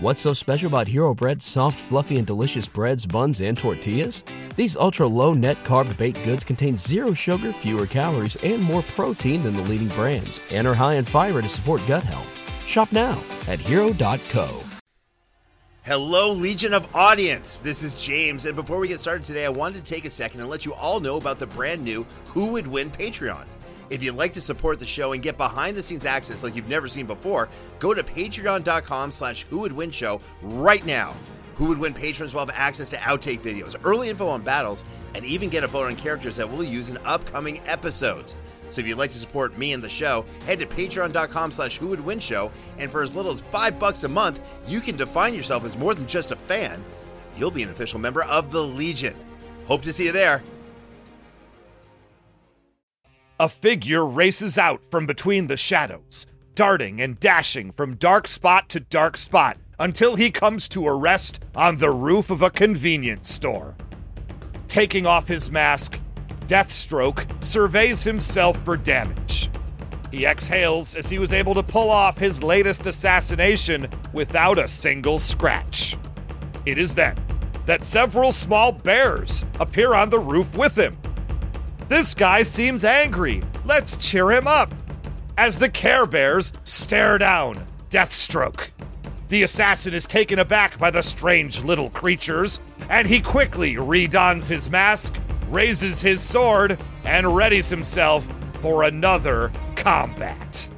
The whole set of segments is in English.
What's so special about Hero Bread's soft, fluffy, and delicious breads, buns, and tortillas? These ultra low net carb baked goods contain zero sugar, fewer calories, and more protein than the leading brands, and are high in fiber to support gut health. Shop now at hero.co. Hello, Legion of Audience. This is James, and before we get started today, I wanted to take a second and let you all know about the brand new Who Would Win Patreon. If you'd like to support the show and get behind the scenes access like you've never seen before, go to patreon.com slash who would win show right now. Who would win patrons will have access to outtake videos, early info on battles, and even get a vote on characters that we'll use in upcoming episodes. So if you'd like to support me and the show, head to patreon.com slash who would win show, and for as little as five bucks a month, you can define yourself as more than just a fan. You'll be an official member of the Legion. Hope to see you there. A figure races out from between the shadows, darting and dashing from dark spot to dark spot until he comes to a rest on the roof of a convenience store. Taking off his mask, Deathstroke surveys himself for damage. He exhales as he was able to pull off his latest assassination without a single scratch. It is then that several small bears appear on the roof with him. This guy seems angry. Let's cheer him up. As the Care Bears stare down Deathstroke. The assassin is taken aback by the strange little creatures, and he quickly redons his mask, raises his sword, and readies himself for another combat.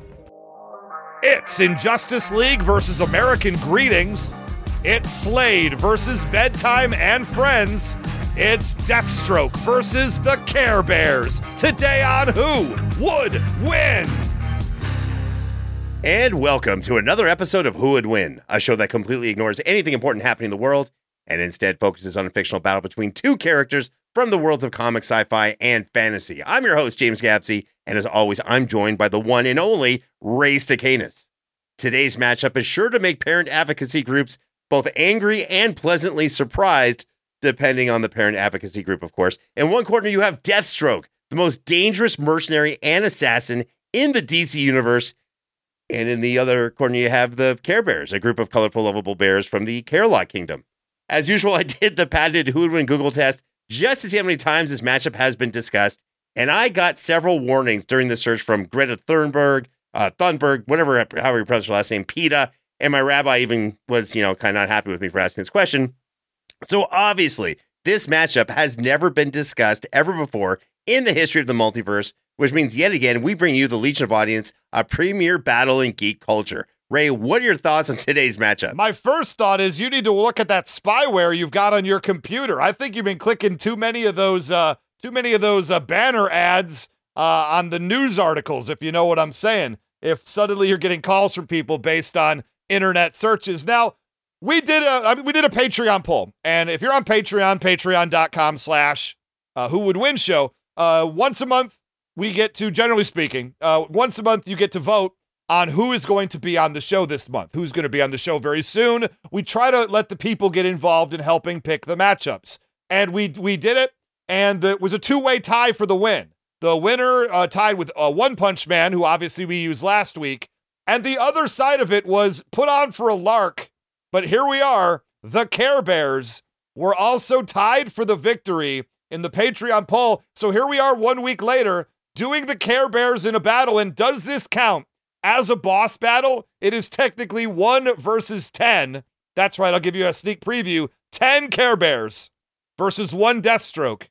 It's Injustice League versus American Greetings. It's Slade versus Bedtime and Friends. It's Deathstroke versus the Care Bears. Today on Who Would Win? And welcome to another episode of Who Would Win, a show that completely ignores anything important happening in the world and instead focuses on a fictional battle between two characters from the worlds of comic, sci fi, and fantasy. I'm your host, James Gavsie, and as always, I'm joined by the one and only Ray Stacanis. Today's matchup is sure to make parent advocacy groups both angry and pleasantly surprised, depending on the parent advocacy group, of course. In one corner, you have Deathstroke, the most dangerous mercenary and assassin in the DC universe. And in the other corner, you have the Care Bears, a group of colorful, lovable bears from the Care-a-Lot Kingdom. As usual, I did the patented Who Would Win Google test just to see how many times this matchup has been discussed. And I got several warnings during the search from Greta Thunberg, uh, Thunberg, whatever, however you pronounce her last name, PETA. And my rabbi even was, you know, kind of not happy with me for asking this question. So obviously, this matchup has never been discussed ever before in the history of the multiverse, which means yet again, we bring you the Legion of Audience, a premier battle in geek culture. Ray, what are your thoughts on today's matchup? My first thought is you need to look at that spyware you've got on your computer. I think you've been clicking too many of those uh, too many of those uh, banner ads uh, on the news articles, if you know what I'm saying. If suddenly you're getting calls from people based on internet searches. Now, we did a we did a Patreon poll, and if you're on Patreon, patreon.com slash uh, who would win show, uh, once a month we get to, generally speaking, uh, once a month you get to vote on who is going to be on the show this month, who's going to be on the show very soon. We try to let the people get involved in helping pick the matchups, and we we did it, and it was a two way tie for the win. The winner uh, tied with uh, One Punch Man, who obviously we used last week, and the other side of it was put on for a lark. But here we are. The Care Bears were also tied for the victory in the Patreon poll. So here we are one week later doing the Care Bears in a battle. And does this count as a boss battle? It is technically one versus 10. That's right. I'll give you a sneak preview 10 Care Bears versus one Deathstroke.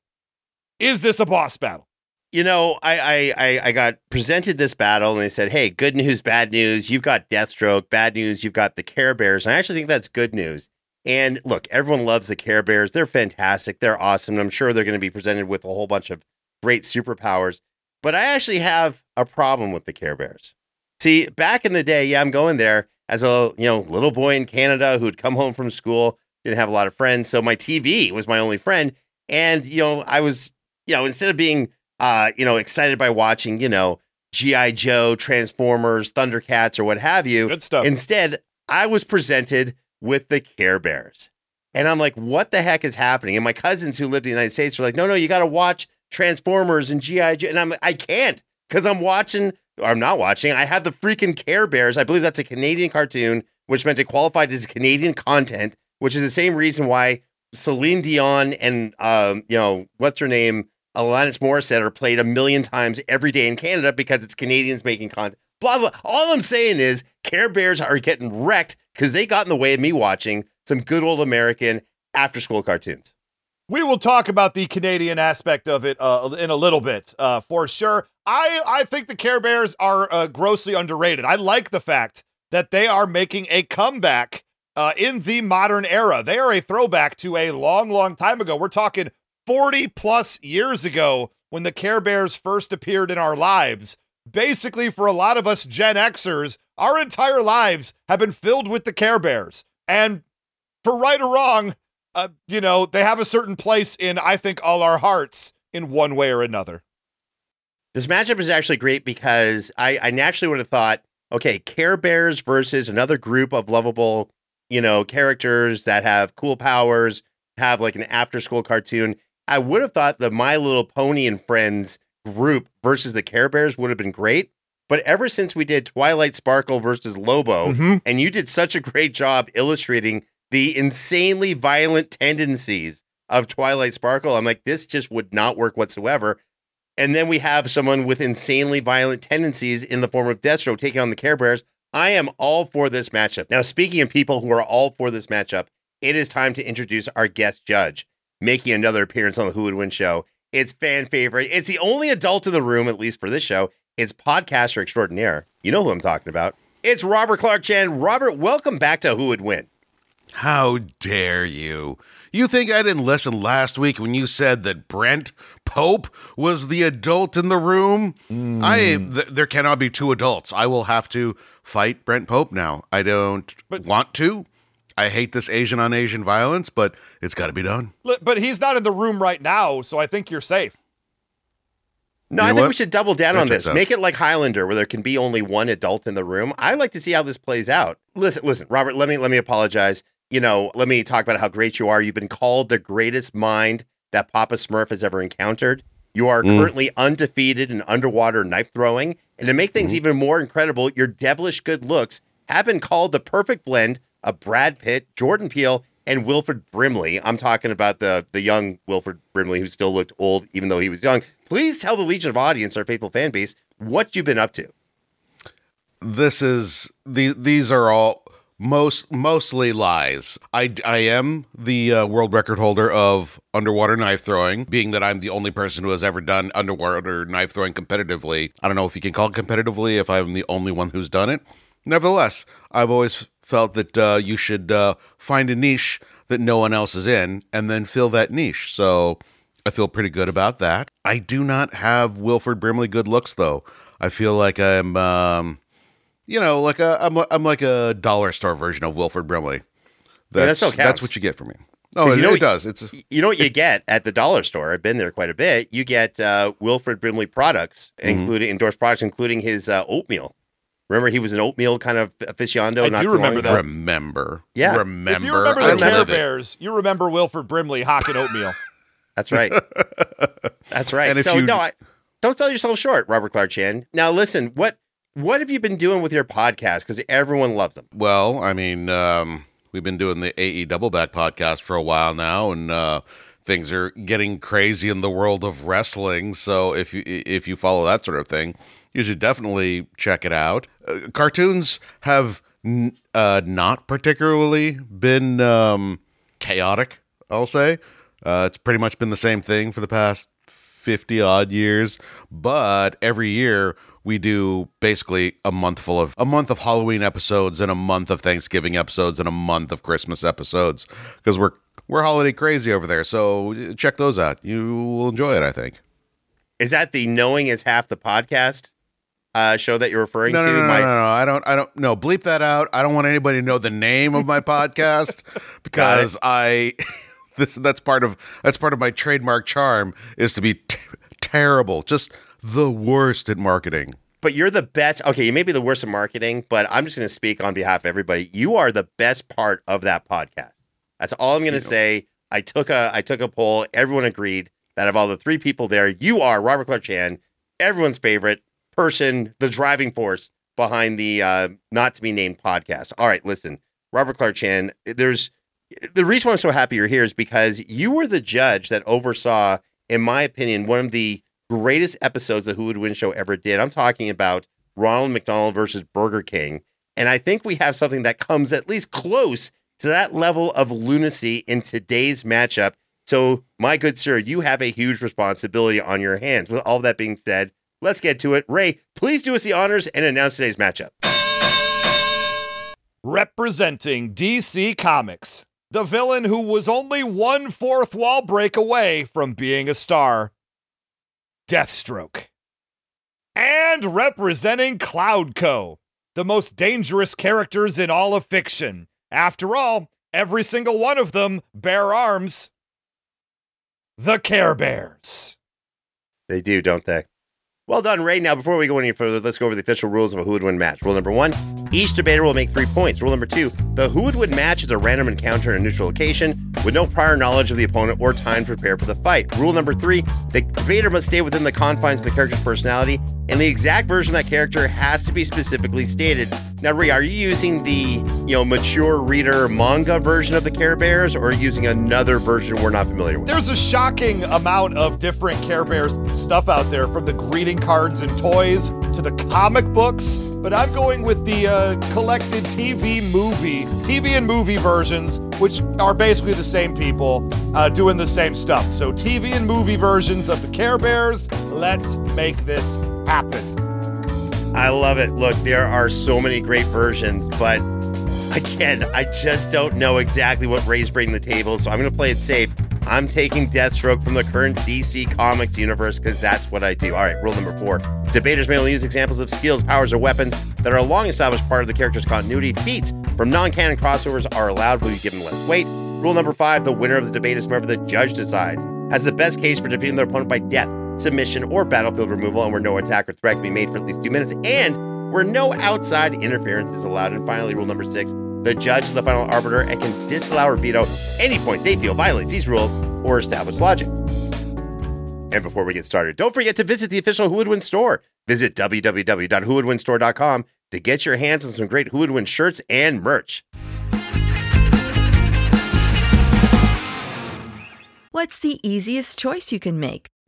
Is this a boss battle? You know, I, I I got presented this battle and they said, "Hey, good news, bad news. You've got Deathstroke. Bad news, you've got the Care Bears." And I actually think that's good news. And look, everyone loves the Care Bears. They're fantastic. They're awesome. And I'm sure they're going to be presented with a whole bunch of great superpowers. But I actually have a problem with the Care Bears. See, back in the day, yeah, I'm going there as a you know little boy in Canada who'd come home from school, didn't have a lot of friends, so my TV was my only friend. And you know, I was you know instead of being uh, you know, excited by watching, you know, G.I. Joe, Transformers, Thundercats, or what have you. Good stuff. Instead, I was presented with the Care Bears. And I'm like, what the heck is happening? And my cousins who lived in the United States were like, no, no, you got to watch Transformers and G.I. Joe. And I'm I can't because I'm watching, or I'm not watching. I have the freaking Care Bears. I believe that's a Canadian cartoon which meant it qualified as Canadian content, which is the same reason why Celine Dion and um, you know what's her name, Alanis Morissette are played a million times every day in Canada because it's Canadians making content. Blah blah. All I'm saying is Care Bears are getting wrecked because they got in the way of me watching some good old American after school cartoons. We will talk about the Canadian aspect of it uh, in a little bit, uh, for sure. I I think the Care Bears are uh, grossly underrated. I like the fact that they are making a comeback uh, in the modern era. They are a throwback to a long, long time ago. We're talking 40 plus years ago when the Care Bears first appeared in our lives. Basically, for a lot of us Gen Xers, our entire lives have been filled with the Care Bears. And for right or wrong, uh, you know, they have a certain place in, I think, all our hearts in one way or another. This matchup is actually great because I, I naturally would have thought, okay, Care Bears versus another group of lovable, you know, characters that have cool powers, have like an after school cartoon. I would have thought the My Little Pony and Friends group versus the Care Bears would have been great. But ever since we did Twilight Sparkle versus Lobo, Mm-hmm. and you did such a great job illustrating the insanely violent tendencies of Twilight Sparkle, I'm like, this just would not work whatsoever. And then we have someone with insanely violent tendencies in the form of Deathstroke taking on the Care Bears. I am all for this matchup. Now, speaking of people who are all for this matchup, it is time to introduce our guest judge, making another appearance on the Who Would Win show. It's fan favorite. It's the only adult in the room, at least for this show. It's podcaster extraordinaire. You know who I'm talking about. It's Robert Clarke-Chan. Robert, welcome back to Who Would Win. How dare you? You think I didn't listen last week when you said that Brent Pope was the adult in the room? I hmm. th- there cannot be two adults. I will have to fight Brent Pope now. I don't But- want to. I hate this Asian on Asian violence, but it's got to be done. But he's not in the room right now, so I think you're safe. No, You I think what? we should double down That on this. out. Make it like Highlander, where there can be only one adult in the room. I like to see how this plays out. Listen, listen, Robert. Let me let me apologize. You know, let me talk about how great you are. You've been called the greatest mind that Papa Smurf has ever encountered. You are Mm. currently undefeated in underwater knife throwing, and to make things even more incredible, your devilish good looks have been called the perfect blend of Brad Pitt, Jordan Peele, and Wilford Brimley. I'm talking about the the young Wilford Brimley who still looked old even though he was young. Please tell the Legion of Audience, our faithful fan base, what you've been up to. This is the these are all most mostly lies. I I am the uh, world record holder of underwater knife throwing, being that I'm the only person who has ever done underwater knife throwing competitively. I don't know if you can call it competitively if I'm the only one who's done it. Nevertheless, I've always felt that uh, you should uh, find a niche that no one else is in and then fill that niche. So I feel pretty good about that. I do not have Wilford Brimley good looks though. I feel like I'm um, you know, like a I'm I'm like a dollar store version of Wilford Brimley. that That's still counts. that's what you get from me. Oh, it, you know it does. It's You know what you get at the dollar store? I've been there quite a bit. You get uh, Wilford Brimley products, Mm-hmm. including endorsed products, including his uh, oatmeal. Remember, he was an oatmeal kind of aficionado. I not do remember that. remember. Yeah. remember. if you remember I the Care. Bears, you remember Wilford Brimley hawking oatmeal. That's right. That's right. And so you- no, I, don't sell yourself short, Robert Clarke-Chan. Now listen, what what have you been doing with your podcast? Because everyone loves them. Well, I mean, um, we've been doing the AE Doubleback podcast for a while now, and uh, things are getting crazy in the world of wrestling. So if you if you follow that sort of thing, you should definitely check it out. Uh, cartoons have n- uh, not particularly been um, chaotic. I'll say uh, it's pretty much been the same thing for the past 50 odd years but every year we do basically a month full of a month of halloween episodes and a month of thanksgiving episodes and a month of christmas episodes because we're we're holiday crazy over there so uh, check those out you will enjoy it i think Is that the Knowing is Half the Podcast uh, show that you're referring no, to? no, no, no, My- no, no. I don't, I don't, no, bleep that out. I don't want anybody to know the name of my podcast because I, this, that's part of, that's part of my trademark charm is to be t- terrible, just the worst at marketing. but you're the best. Okay, you may be the worst at marketing, but I'm just going to speak on behalf of everybody. You are the best part of that podcast. That's all I'm going to say. I took a I took a poll. Everyone agreed that of all the three people there, you are Robert Clarke-Chan, everyone's favorite person, the driving force behind the uh, not to be named podcast. All right, listen. Robert Clarke-Chan, there's the reason why I'm so happy you're here is because you were the judge that oversaw, in my opinion, one of the greatest episodes the Who Would Win show ever did. I'm talking about Ronald McDonald versus Burger King. And I think we have something that comes at least close to that level of lunacy in today's matchup. So, my good sir, you have a huge responsibility on your hands. With all that being said, let's get to it. Ray, please do us the honors and announce today's matchup. Representing DC Comics, the villain who was only one fourth wall break away from being a star, Deathstroke. And representing Cloudco, the most dangerous characters in all of fiction. After all, every single one of them bear arms. The Care Bears. They do, don't they? Well done, Ray. Now, before we go any further, let's go over the official rules of a Who Would Win match. Rule number one each debater will make three points. Rule number two the Who Would Win match is a random encounter in a neutral location with no prior knowledge of the opponent or time to prepare for the fight. Rule number three the debater must stay within the confines of the character's personality, and the exact version of that character has to be specifically stated. Now, Ray, are you using the you know mature reader manga version of the Care Bears, or using another version we're not familiar with? There's a shocking amount of different Care Bears stuff out there, from the greeting cards and toys to the comic books. But I'm going with the uh, collected TV movie, TV and movie versions, which are basically the same people uh, doing the same stuff. So TV and movie versions of the Care Bears. Let's make this happen. I love it. Look, there are so many great versions, but again, I just don't know exactly what Ray's bringing the table, so I'm going to play it safe. I'm taking Deathstroke from the current DC Comics universe because that's what I do. All right, rule number four. Debaters may only use examples of skills, powers, or weapons that are a long established part of the character's continuity. Feats from non canon crossovers are allowed, but be given less weight. Rule number five the winner of the debate is whoever the judge decides has the best case for defeating their opponent by death, submission, or battlefield removal, and where no attack or threat can be made for at least two minutes, and where no outside interference is allowed. And finally, rule number six the judge is the final arbiter and can disallow or veto any point they feel violates these rules or established logic. And before we get started, don't forget to visit the official Who Would Win store. Visit www.whowouldwinstore.com to get your hands on some great Who Would Win shirts and merch. What's the easiest choice you can make?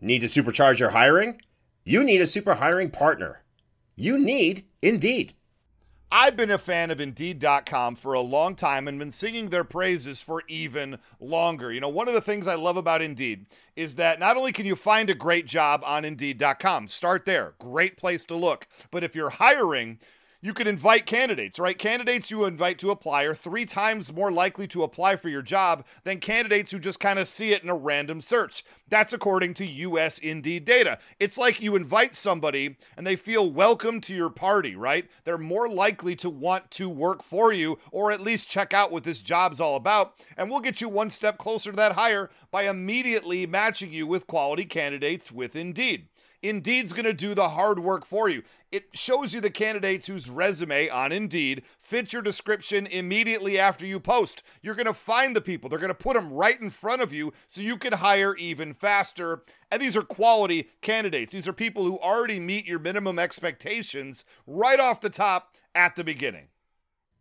Need to supercharge your hiring? You need a super hiring partner. You need Indeed. I've been a fan of Indeed.com for a long time and been singing their praises for even longer. You know, one of the things I love about Indeed is that not only can you find a great job on Indeed.com, start there, great place to look, but if you're hiring, you can invite candidates, right? Candidates you invite to apply are three times more likely to apply for your job than candidates who just kind of see it in a random search. That's according to US Indeed data. It's like you invite somebody and they feel welcome to your party, right? They're more likely to want to work for you or at least check out what this job's all about. And we'll get you one step closer to that hire by immediately matching you with quality candidates with Indeed. Indeed's going to do the hard work for you. It shows you the candidates whose resume on Indeed fits your description immediately after you post. You're going to find the people, they're going to put them right in front of you so you can hire even faster. And these are quality candidates. These are people who already meet your minimum expectations right off the top at the beginning.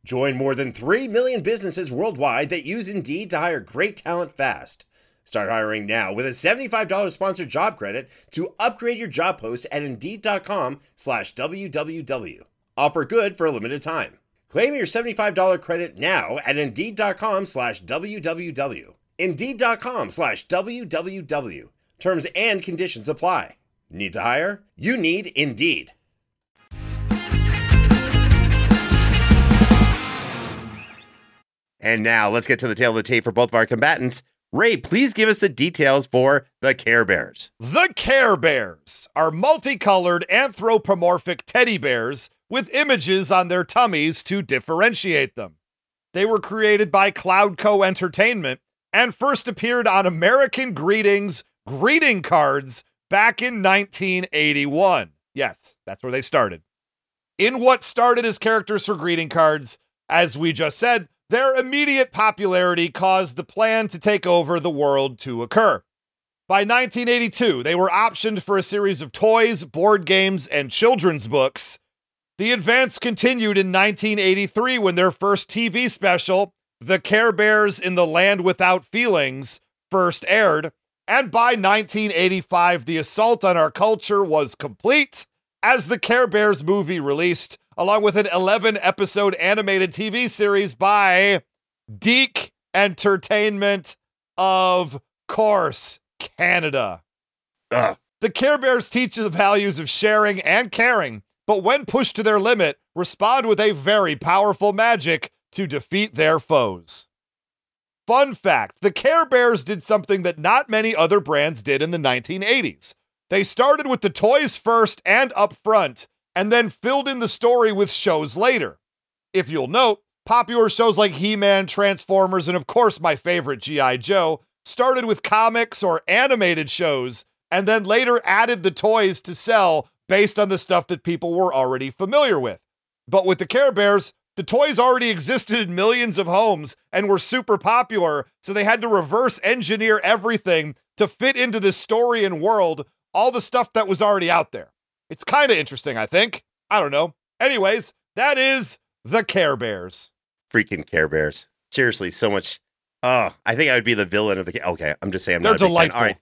Join more than 3 million businesses worldwide that use Indeed to hire great talent fast. Start hiring now with a $75 sponsored job credit to upgrade your job post at Indeed.com slash WWW. Offer good for a limited time. Claim your $75 credit now at Indeed.com slash WWW. Indeed.com slash WWW. Terms and conditions apply. Need to hire? You need Indeed. And now let's get to the tale of the tape for both of our combatants. Ray, please give us the details for the Care Bears. The Care Bears are multicolored anthropomorphic teddy bears with images on their tummies to differentiate them. They were created by Cloudco Entertainment and first appeared on American Greetings greeting cards back in 1981. Yes, that's where they started. In what started as characters for greeting cards, as we just said, their immediate popularity caused the plan to take over the world to occur. By 1982, they were optioned for a series of toys, board games, and children's books. The advance continued in 1983 when their first TV special, The Care Bears in the Land Without Feelings, first aired. And by 1985, the assault on our culture was complete as the Care Bears movie released, along with an 11 episode animated TV series by DiC Entertainment, of course, Canada. Ugh. The Care Bears teach the values of sharing and caring, but when pushed to their limit, respond with a very powerful magic to defeat their foes. Fun fact the Care Bears did something that not many other brands did in the 1980s. They started with the toys first and up front, and then filled in the story with shows later. If you'll note, popular shows like He Man, Transformers, and of course my favorite, G.I. Joe, started with comics or animated shows, and then later added the toys to sell based on the stuff that people were already familiar with. But with the Care Bears, the toys already existed in millions of homes and were super popular, so they had to reverse engineer everything to fit into this story and world, all the stuff that was already out there. It's kind of interesting, I think. I don't know. Anyways, that is the Care Bears. Freaking Care Bears. Seriously, so much. Oh, I think I would be the villain of the. Okay, I'm just saying I'm They're not delightful. All right.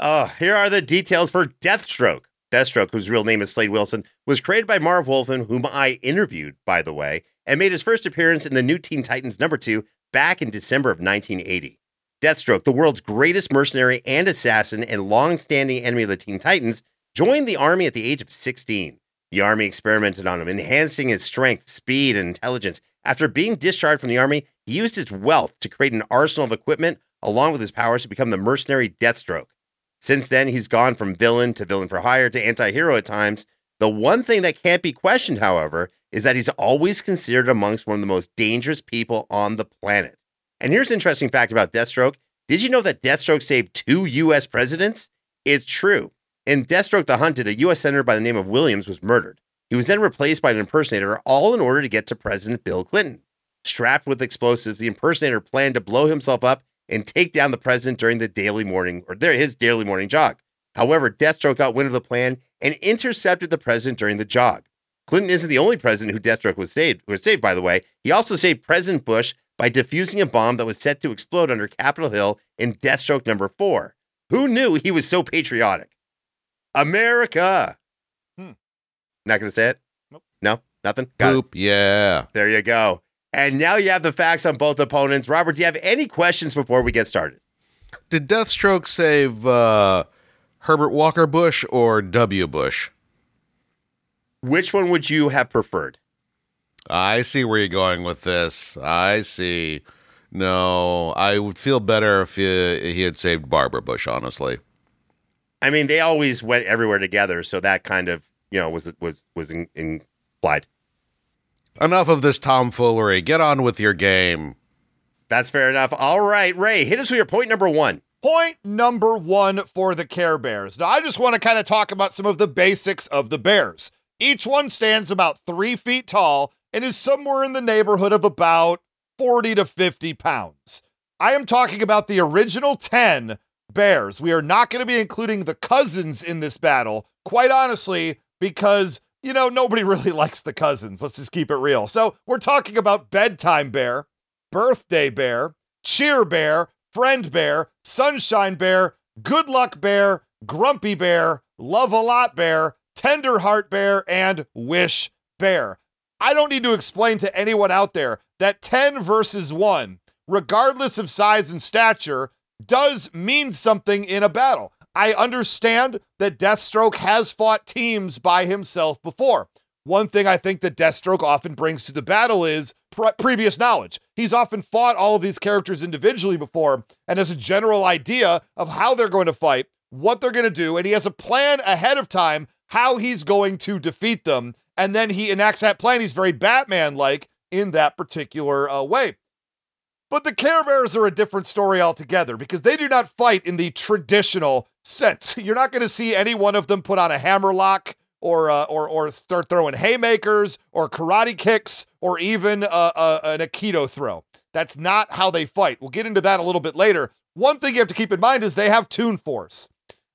Oh, here are the details for Deathstroke. Deathstroke, whose real name is Slade Wilson, was created by Marv Wolfman, whom I interviewed, by the way, and made his first appearance in the new Teen Titans number two back in December of 1980. Deathstroke, the world's greatest mercenary and assassin and long-standing enemy of the Teen Titans, joined the army at the age of 16. The army experimented on him, enhancing his strength, speed, and intelligence. After being discharged from the army, he used his wealth to create an arsenal of equipment along with his powers to become the mercenary Deathstroke. Since then, he's gone from villain to villain for hire to anti hero at times. The one thing that can't be questioned, however, is that he's always considered amongst one of the most dangerous people on the planet. And here's an interesting fact about Deathstroke. Did you know that Deathstroke saved two US presidents? It's true. In Deathstroke the Hunted, a US senator by the name of Williams was murdered. He was then replaced by an impersonator, all in order to get to President Bill Clinton. Strapped with explosives, the impersonator planned to blow himself up and take down the president during the daily morning or there his daily morning jog. However, Deathstroke got wind of the plan and intercepted the president during the jog. Clinton isn't the only president who Deathstroke was saved. Was saved, by the way. He also saved President Bush by defusing a bomb that was set to explode under Capitol Hill in Deathstroke number four. Who knew he was so patriotic? America. Hmm. Not going to say it. Nope. No, nothing. Got it. Yeah. There you go. And now you have the facts on both opponents. Robert, do you have any questions before we get started? Did Deathstroke save uh, Herbert Walker Bush or W. Bush? Which one would you have preferred? I see where you're going with this. I see. No, I would feel better if he, he had saved Barbara Bush, honestly. I mean, they always went everywhere together, so that kind of you know was was was in, implied. Enough of this tomfoolery. Get on with your game. That's fair enough. All right, Ray, hit us with your point number one. Point number one for the Care Bears. Now, I just want to kind of talk about some of the basics of the Bears. Each one stands about three feet tall and is somewhere in the neighborhood of about 40 to 50 pounds. I am talking about the original 10 Bears. We are not going to be including the cousins in this battle, quite honestly, because, you know, nobody really likes the cousins. Let's just keep it real. So we're talking about Bedtime Bear, Birthday Bear, Cheer Bear, Friend Bear, Sunshine Bear, Good Luck Bear, Grumpy Bear, Love a Lot Bear, Tender Heart Bear, and Wish Bear. I don't need to explain to anyone out there that 10 versus 1, regardless of size and stature, does mean something in a battle. I understand that Deathstroke has fought teams by himself before. One thing I think that Deathstroke often brings to the battle is pre- previous knowledge. He's often fought all of these characters individually before and has a general idea of how they're going to fight, what they're going to do, and he has a plan ahead of time how he's going to defeat them. And then he enacts that plan. He's very Batman like in that particular uh, way. But the Care Bears are a different story altogether because they do not fight in the traditional sense. You're not going to see any one of them put on a hammerlock or uh, or or start throwing haymakers or karate kicks or even uh, uh, an aikido throw. That's not how they fight. We'll get into that a little bit later. One thing you have to keep in mind is they have Toon Force.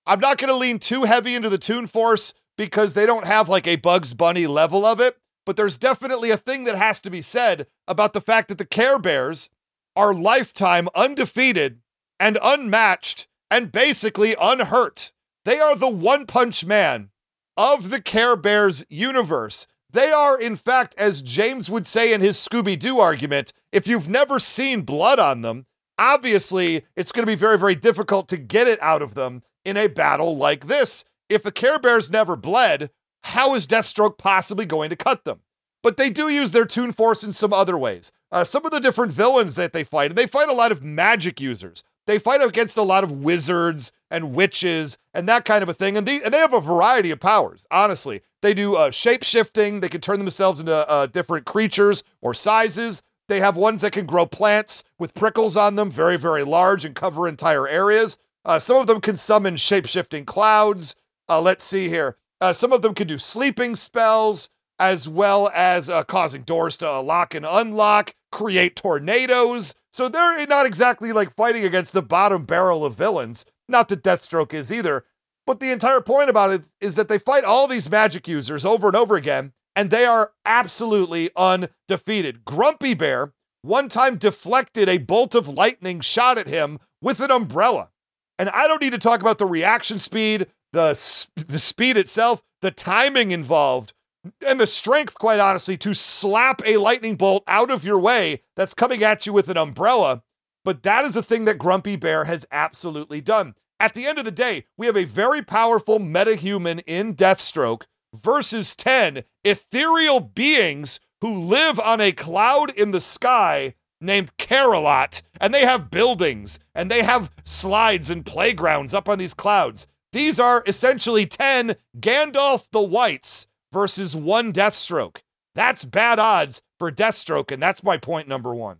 I'm not going to lean too heavy into the Toon Force because they don't have like a Bugs Bunny level of it, but there's definitely a thing that has to be said about the fact that the Care Bears are lifetime undefeated and unmatched and basically unhurt. They are the one punch man of the Care Bears universe. They are, in fact, as James would say in his Scooby Doo argument, if you've never seen blood on them, obviously it's going to be very, very difficult to get it out of them in a battle like this. If the Care Bears never bled, how is Deathstroke possibly going to cut them? But they do use their Toon Force in some other ways. Uh, some of the different villains that they fight, and they fight a lot of magic users. They fight against a lot of wizards and witches and that kind of a thing. And they, and they have a variety of powers, honestly. They do uh, shape shifting, they can turn themselves into uh, different creatures or sizes. They have ones that can grow plants with prickles on them, very, very large and cover entire areas. Uh, some of them can summon shape shifting clouds. Uh, let's see here. Uh, some of them can do sleeping spells as well as uh, causing doors to lock and unlock, create tornadoes. So they're not exactly like fighting against the bottom barrel of villains. Not that Deathstroke is either. But the entire point about it is that they fight all these magic users over and over again, and they are absolutely undefeated. Grumpy Bear one time deflected a bolt of lightning shot at him with an umbrella. And I don't need to talk about the reaction speed, the, the speed itself, the timing involved and the strength, quite honestly, to slap a lightning bolt out of your way that's coming at you with an umbrella. But that is a thing that Grumpy Bear has absolutely done. At the end of the day, we have a very powerful metahuman in Deathstroke versus 10 ethereal beings who live on a cloud in the sky named Care-a-Lot, and they have buildings and they have slides and playgrounds up on these clouds. These are essentially 10 Gandalf the Whites versus one Deathstroke. That's bad odds for Deathstroke, and that's my point number one.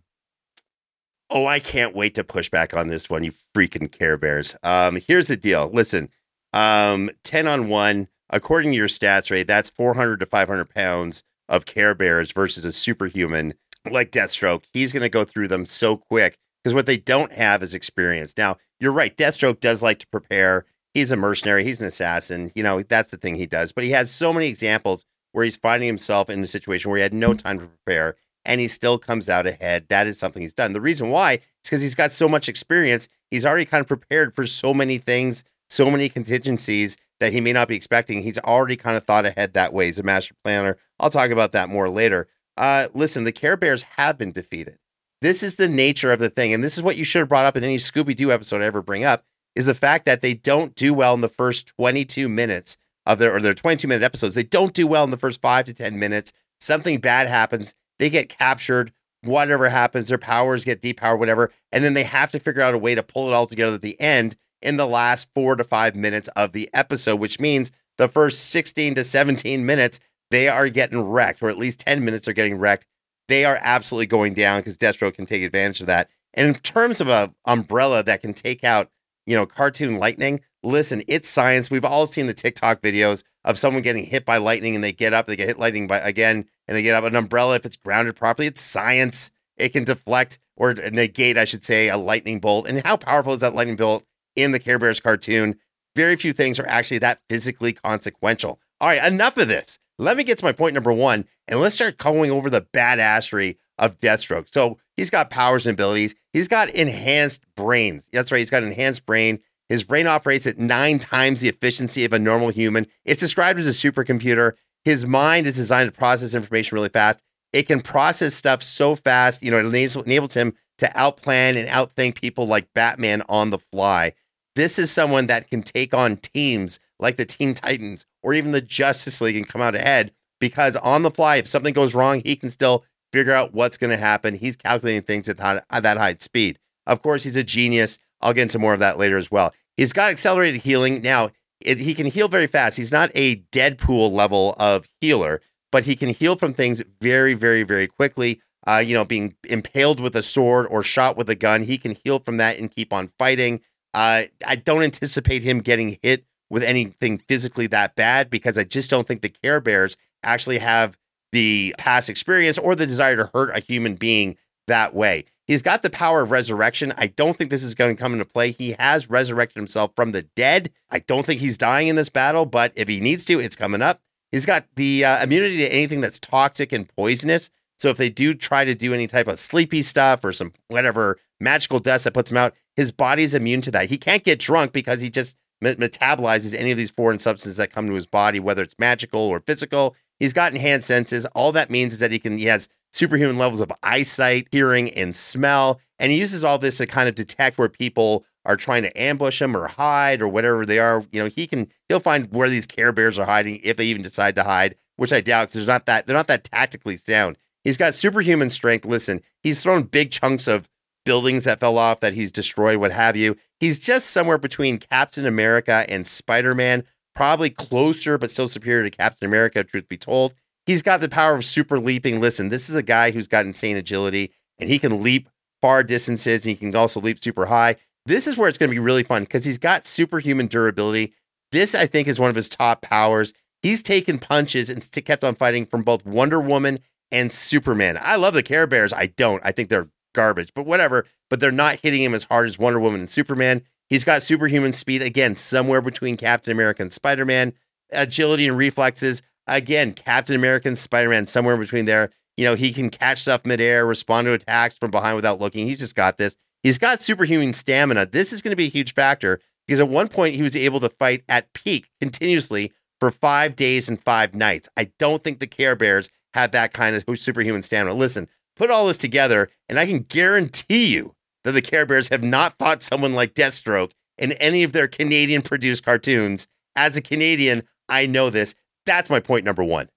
Oh, I can't wait to push back on this one, you freaking Care Bears. Um, here's the deal. Listen, um, 10 on 1, according to your stats, right, that's 400 to 500 pounds of Care Bears versus a superhuman like Deathstroke. He's going to go through them so quick because what they don't have is experience. Now, you're right. Deathstroke does like to prepare he's a mercenary, he's an assassin. You know, that's the thing he does. But he has so many examples where he's finding himself in a situation where he had no time to prepare and he still comes out ahead. That is something he's done. The reason why is because he's got so much experience. He's already kind of prepared for so many things, so many contingencies that he may not be expecting. He's already kind of thought ahead that way. He's a master planner. I'll talk about that more later. Uh, listen, the Care Bears have been defeated. This is the nature of the thing. And this is what you should have brought up in any Scooby Doo episode I ever bring up is the fact that they don't do well in the first 22 minutes of their or their 22 minute episodes. They don't do well in the first five to 10 minutes. Something bad happens. They get captured. Whatever happens, their powers get depowered, whatever. And then they have to figure out a way to pull it all together at the end in the last four to five minutes of the episode, which means the first 16 to 17 minutes, they are getting wrecked, or at least 10 minutes are getting wrecked. They are absolutely going down because Deathstroke can take advantage of that. And in terms of a umbrella that can take out you know, cartoon lightning. Listen, it's science. We've all seen the TikTok videos of someone getting hit by lightning and they get up, they get hit lightning by again, and they get up an umbrella if it's grounded properly. It's science. It can deflect or negate, I should say, a lightning bolt. And how powerful is that lightning bolt in the Care Bears cartoon? Very few things are actually that physically consequential. All right, enough of this. Let me get to my point number one, and let's start going over the badassery of Deathstroke. So he's got powers and abilities. He's got enhanced brains. That's right. He's got enhanced brain. His brain operates at nine times the efficiency of a normal human. It's described as a supercomputer. His mind is designed to process information really fast. It can process stuff so fast, you know, it enables, enables him to outplan and outthink people like Batman on the fly. This is someone that can take on teams like the Teen Titans or even the Justice League and come out ahead because on the fly, if something goes wrong, he can still figure out what's going to happen. He's calculating things at that, at that high speed. Of course, he's a genius. I'll get into more of that later as well. He's got accelerated healing. Now, it, he can heal very fast. He's not a Deadpool level of healer, but he can heal from things very, very, very quickly. Uh, you know, being impaled with a sword or shot with a gun, he can heal from that and keep on fighting. Uh, I don't anticipate him getting hit with anything physically that bad because I just don't think the Care Bears actually have the past experience or the desire to hurt a human being that way. He's got the power of resurrection. I don't think this is going to come into play. He has resurrected himself from the dead. I don't think he's dying in this battle, but if he needs to, it's coming up. He's got the uh, immunity to anything that's toxic and poisonous. So if they do try to do any type of sleepy stuff or some whatever magical dust that puts him out, his body's immune to that. He can't get drunk because he just metabolizes any of these foreign substances that come to his body, whether it's magical or physical. He's got enhanced senses. All that means is that he can he has superhuman levels of eyesight, hearing, and smell. And he uses all this to kind of detect where people are trying to ambush him or hide or whatever they are. You know, he can he'll find where these Care Bears are hiding if they even decide to hide, which I doubt because there's not that they're not that tactically sound. He's got superhuman strength. Listen, he's thrown big chunks of buildings that fell off that he's destroyed, what have you. He's just somewhere between Captain America and Spider Man, probably closer but still superior to Captain America, truth be told. He's got the power of super leaping. Listen, this is a guy who's got insane agility and he can leap far distances and he can also leap super high. This is where it's going to be really fun because he's got superhuman durability. This, I think, is one of his top powers. He's taken punches and kept on fighting from both Wonder Woman and Superman. I love the Care Bears. I don't. I think they're garbage, but whatever. But they're not hitting him as hard as Wonder Woman and Superman. He's got superhuman speed, again, somewhere between Captain America and Spider Man. Agility and reflexes, again, Captain America and Spider Man, somewhere between there. You know, he can catch stuff midair, respond to attacks from behind without looking. He's just got this. He's got superhuman stamina. This is going to be a huge factor because at one point he was able to fight at peak continuously for five days and five nights. I don't think the Care Bears had that kind of superhuman stamina. Listen, put all this together, and I can guarantee you that the Care Bears have not fought someone like Deathstroke in any of their Canadian produced cartoons. As a Canadian, I know this. That's my point number one.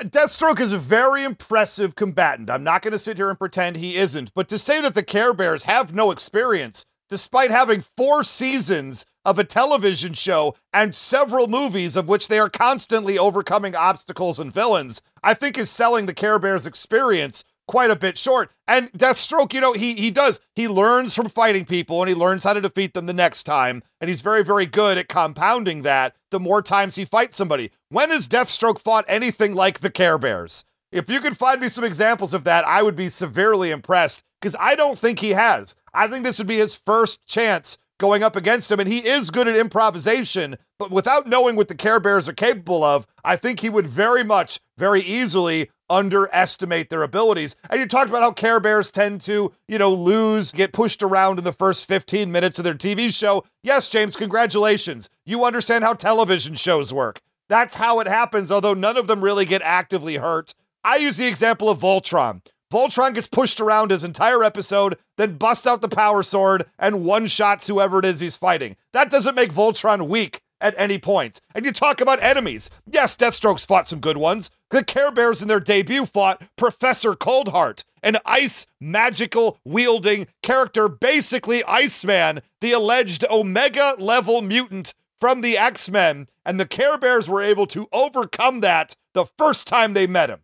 Deathstroke is a very impressive combatant. I'm not going to sit here and pretend he isn't, but to say that the Care Bears have no experience, despite having four seasons of a television show and several movies of which they are constantly overcoming obstacles and villains, I think is selling the Care Bears experience quite a bit short. And Deathstroke, you know, he he does. He learns from fighting people and he learns how to defeat them the next time. And he's very, very good at compounding that the more times he fights somebody. When has Deathstroke fought anything like the Care Bears? If you could find me some examples of that, I would be severely impressed because I don't think he has. I think this would be his first chance going up against him. And he is good at improvisation, but without knowing what the Care Bears are capable of, I think he would very much, very easily underestimate their abilities. And you talked about how Care Bears tend to, you know, lose, get pushed around in the first 15 minutes of their TV show. Yes, James, congratulations. You understand how television shows work. That's how it happens, although none of them really get actively hurt. I use the example of Voltron. Voltron gets pushed around his entire episode, then busts out the power sword and one shots whoever it is he's fighting. That doesn't make Voltron weak at any point. And you talk about enemies. Yes, Deathstroke's fought some good ones. The Care Bears in their debut fought Professor Coldheart, an ice magical wielding character, basically Iceman, the alleged Omega level mutant from the X Men. And the Care Bears were able to overcome that the first time they met him.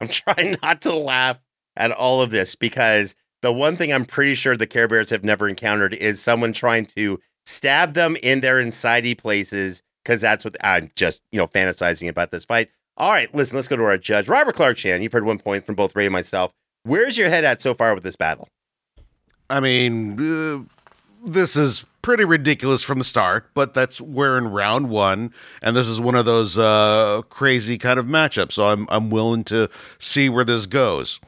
I'm trying not to laugh at all of this because the one thing I'm pretty sure the Care Bears have never encountered is someone trying to stab them in their insidey places because that's what I'm just, you know, fantasizing about this fight. All right, listen, let's go to our judge. Robert Clarke-Chan, you've heard one point from both Ray and myself. Where's your head at so far with this battle? I mean, uh, this is pretty ridiculous from the start, but that's we're in round one, and this is one of those uh, crazy kind of matchups. So I'm I'm willing to see where this goes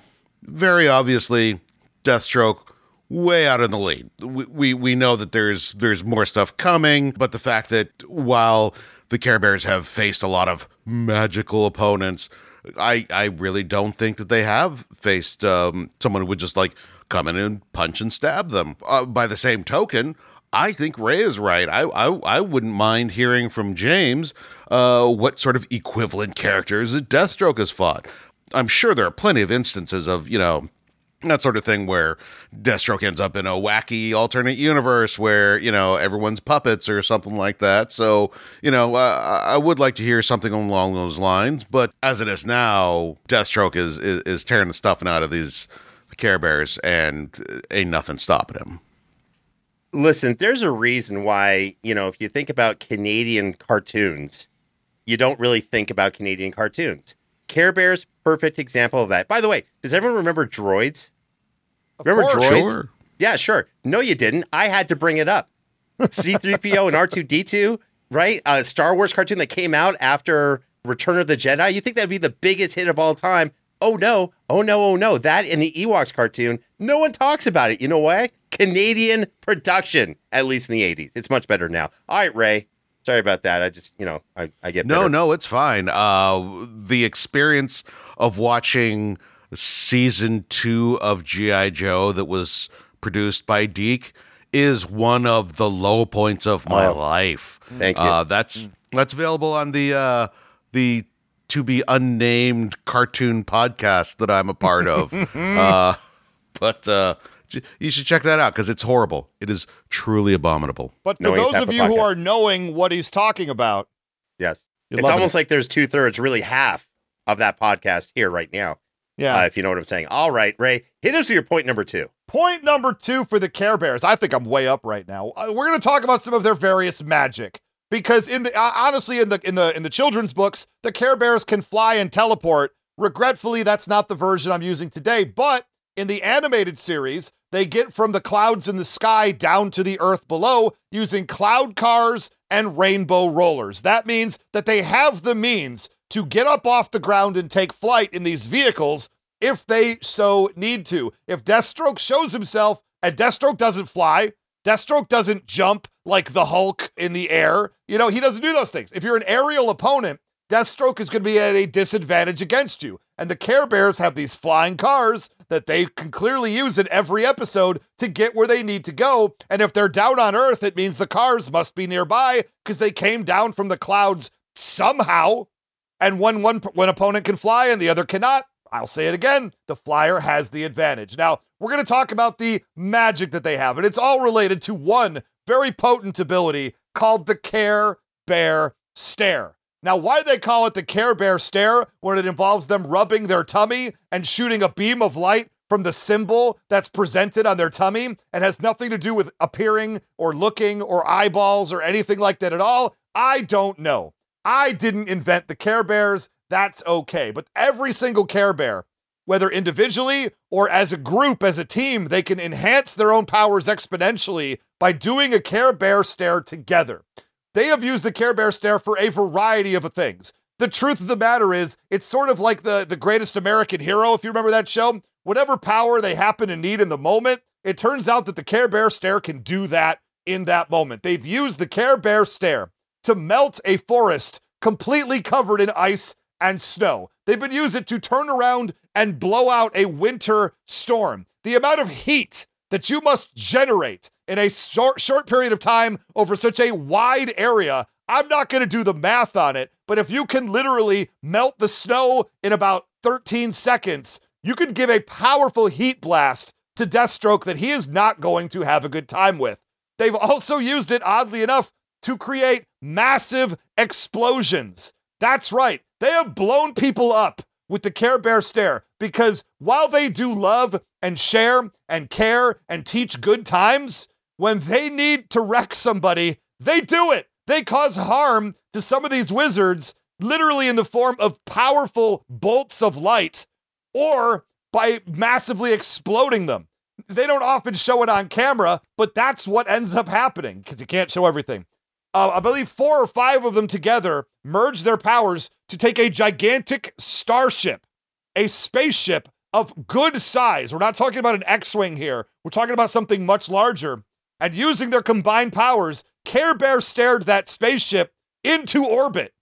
very obviously Deathstroke way out in the lead. We, we we know that there's there's more stuff coming, but the fact that while the Care Bears have faced a lot of magical opponents. I I really don't think that they have faced um, someone who would just like come in and punch and stab them. Uh, by the same token, I think Ray is right. I I, I wouldn't mind hearing from James uh, what sort of equivalent characters that Deathstroke has fought. I'm sure there are plenty of instances of you know that sort of thing where Deathstroke ends up in a wacky alternate universe where you know everyone's puppets or something like that. So you know, uh, I would like to hear something along those lines. But as it is now, Deathstroke is is, is tearing the stuffing out of these Care Bears, and ain't nothing stopping him. Listen, there's a reason why you know if you think about Canadian cartoons, you don't really think about Canadian cartoons. Care Bears, perfect example of that. By the way, does everyone remember droids? Of remember course. droids? Sure. Yeah, sure. No, you didn't. I had to bring it up. C3PO and R2D2, right? A Star Wars cartoon that came out after Return of the Jedi. You think that'd be the biggest hit of all time? Oh no, oh no, oh no. That in the Ewoks cartoon, no one talks about it. You know why? Canadian production, at least in the 80s. It's much better now. All right, Ray. Sorry about that. I just, you know, I, I get No, bitter. no, it's fine. Uh, the experience of watching season two of GI Joe that was produced by DiC is one of the low points of my Oh. life. Thank you. Uh, that's that's available on the uh, the to be unnamed cartoon podcast that I'm a part of. uh, but uh, you should check that out because it's horrible. It is truly abominable. But for Knowing those of of you who are knowing what he's talking about, Yes. It's loving almost like there's two thirds, really half of that podcast here right now, yeah. uh, if you know what I'm saying. All right, Ray, hit us with your point number two. Point number two for the Care Bears. I think I'm way up right now. Uh, We're going to talk about some of their various magic because in the uh, honestly in the in the in the children's books, the Care Bears can fly and teleport. Regretfully, that's not the version I'm using today, but in the animated series, they get from the clouds in the sky down to the earth below using cloud cars and rainbow rollers. That means that they have the means to get up off the ground and take flight in these vehicles if they so need to. If Deathstroke shows himself and Deathstroke doesn't fly, Deathstroke doesn't jump like the Hulk in the air, you know, he doesn't do those things. If you're an aerial opponent, Deathstroke is going to be at a disadvantage against you. And the Care Bears have these flying cars that they can clearly use in every episode to get where they need to go. And if they're down on Earth, it means the cars must be nearby because they came down from the clouds somehow. And when one one opponent can fly and the other cannot, I'll say it again, the flyer has the advantage. Now, we're going to talk about the magic that they have, and it's all related to one very potent ability called the Care Bear Stare. Now, why they call it the Care Bear Stare when it involves them rubbing their tummy and shooting a beam of light from the symbol that's presented on their tummy and has nothing to do with appearing or looking or eyeballs or anything like that at all, I don't know. I didn't invent the Care Bears. That's okay. But every single Care Bear, whether individually or as a group, as a team, they can enhance their own powers exponentially by doing a Care Bear stare together. They have used the Care Bear stare for a variety of things. The truth of the matter is, it's sort of like the, the greatest American hero, if you remember that show. Whatever power they happen to need in the moment, it turns out that the Care Bear stare can do that in that moment. They've used the Care Bear stare to melt a forest completely covered in ice and snow. They've been used it to turn around and blow out a winter storm. The amount of heat that you must generate in a short, short period of time over such a wide area, I'm not going to do the math on it, but if you can literally melt the snow in about 13 seconds, you could give a powerful heat blast to Deathstroke that he is not going to have a good time with. They've also used it, oddly enough, to create massive explosions. That's right. They have blown people up with the Care Bear stare because while they do love and share and care and teach good times, when they need to wreck somebody, they do it. They cause harm to some of these wizards, literally in the form of powerful bolts of light or by massively exploding them. They don't often show it on camera, but that's what ends up happening because you can't show everything. Uh, I believe four or five of them together merge their powers to take a gigantic starship, a spaceship of good size. We're not talking about an X Wing here, we're talking about something much larger. And using their combined powers, Care Bear stared that spaceship into orbit.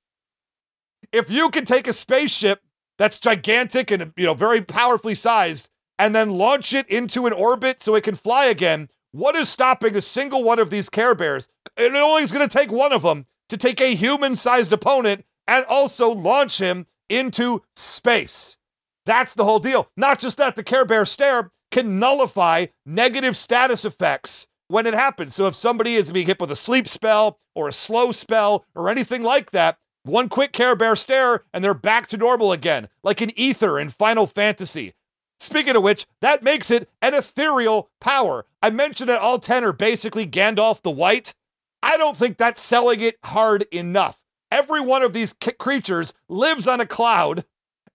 If you can take a spaceship that's gigantic and you know very powerfully sized and then launch it into an orbit so it can fly again, what is stopping a single one of these Care Bears? It only is going to take one of them to take a human-sized opponent and also launch him into space. That's the whole deal. Not just that, the Care Bear stare can nullify negative status effects when it happens. So if somebody is being hit with a sleep spell or a slow spell or anything like that, one quick Care Bear stare and they're back to normal again, like an ether in Final Fantasy. Speaking of which, that makes it an ethereal power. I mentioned that all 10 are basically Gandalf the White. I don't think that's selling it hard enough. Every one of these creatures lives on a cloud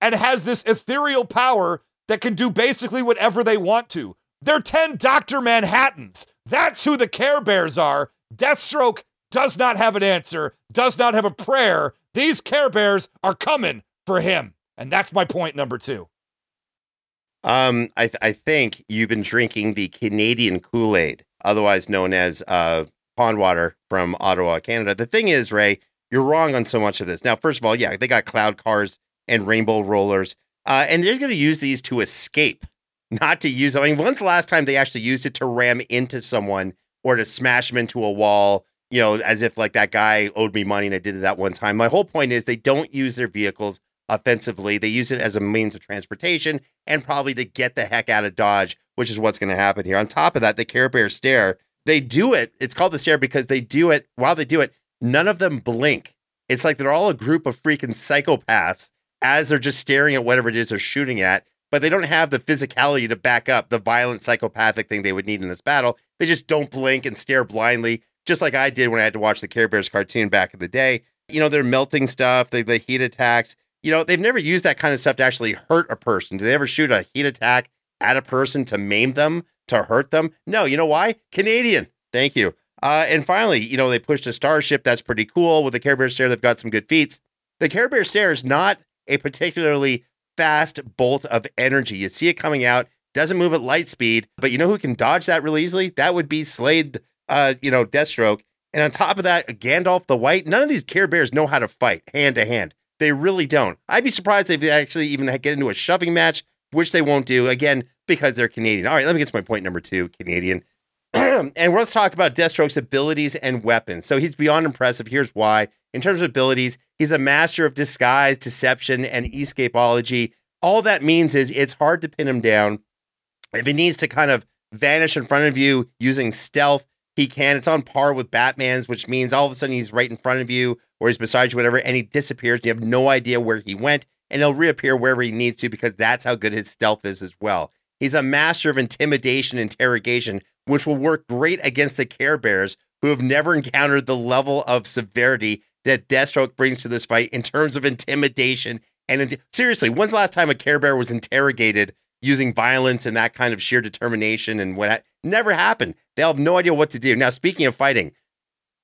and has this ethereal power that can do basically whatever they want to. They're 10 Dr. Manhattans. That's who the Care Bears are. Deathstroke does not have an answer, does not have a prayer. These Care Bears are coming for him. And that's my point number two. Um, I th- I think you've been drinking the Canadian Kool Aid, otherwise known as uh, pond water from Ottawa, Canada. The thing is, Ray, you're wrong on so much of this. Now, first of all, yeah, they got cloud cars and rainbow rollers, uh, and they're going to use these to escape, not to use. I mean, when's the last time they actually used it to ram into someone or to smash them into a wall? You know, as if like that guy owed me money and I did it that one time. My whole point is they don't use their vehicles offensively. They use it as a means of transportation and probably to get the heck out of Dodge, which is what's going to happen here. On top of that, the Care Bear stare, they do it. It's called the stare because they do it while they do it. None of them blink. It's like they're all a group of freaking psychopaths as they're just staring at whatever it is they're shooting at, but they don't have the physicality to back up the violent psychopathic thing they would need in this battle. They just don't blink and stare blindly, just like I did when I had to watch the Care Bears cartoon back in the day. You know, they're melting stuff, the heat attacks you know, they've never used that kind of stuff to actually hurt a person. Do they ever shoot a heat attack at a person to maim them, to hurt them? No, you know why? Canadian. Thank you. Uh, and finally, you know, they pushed a starship. That's pretty cool. With the Care Bear Stare, they've got some good feats. The Care Bear Stare is not a particularly fast bolt of energy. You see it coming out, doesn't move at light speed, but you know who can dodge that really easily? That would be Slade, uh, you know, Deathstroke. And on top of that, Gandalf the White, none of these Care Bears know how to fight hand to hand. They really don't. I'd be surprised if they actually even get into a shoving match, which they won't do again because they're Canadian. All right, let me get to my point number two Canadian. and let's talk about Deathstroke's abilities and weapons. So he's beyond impressive. Here's why. In terms of abilities, he's a master of disguise, deception, and escapology. All that means is it's hard to pin him down. If he needs to kind of vanish in front of you using stealth, he can. It's on par with Batman's, which means all of a sudden he's right in front of you or he's beside you, whatever, and he disappears. You have no idea where he went, and he'll reappear wherever he needs to because that's how good his stealth is as well. He's a master of intimidation, interrogation, which will work great against the Care Bears, who have never encountered the level of severity that Deathstroke brings to this fight in terms of intimidation. And in- seriously, when's the last time a Care Bear was interrogated using violence and that kind of sheer determination and what ha- never happened? They'll have no idea what to do. Now, speaking of fighting,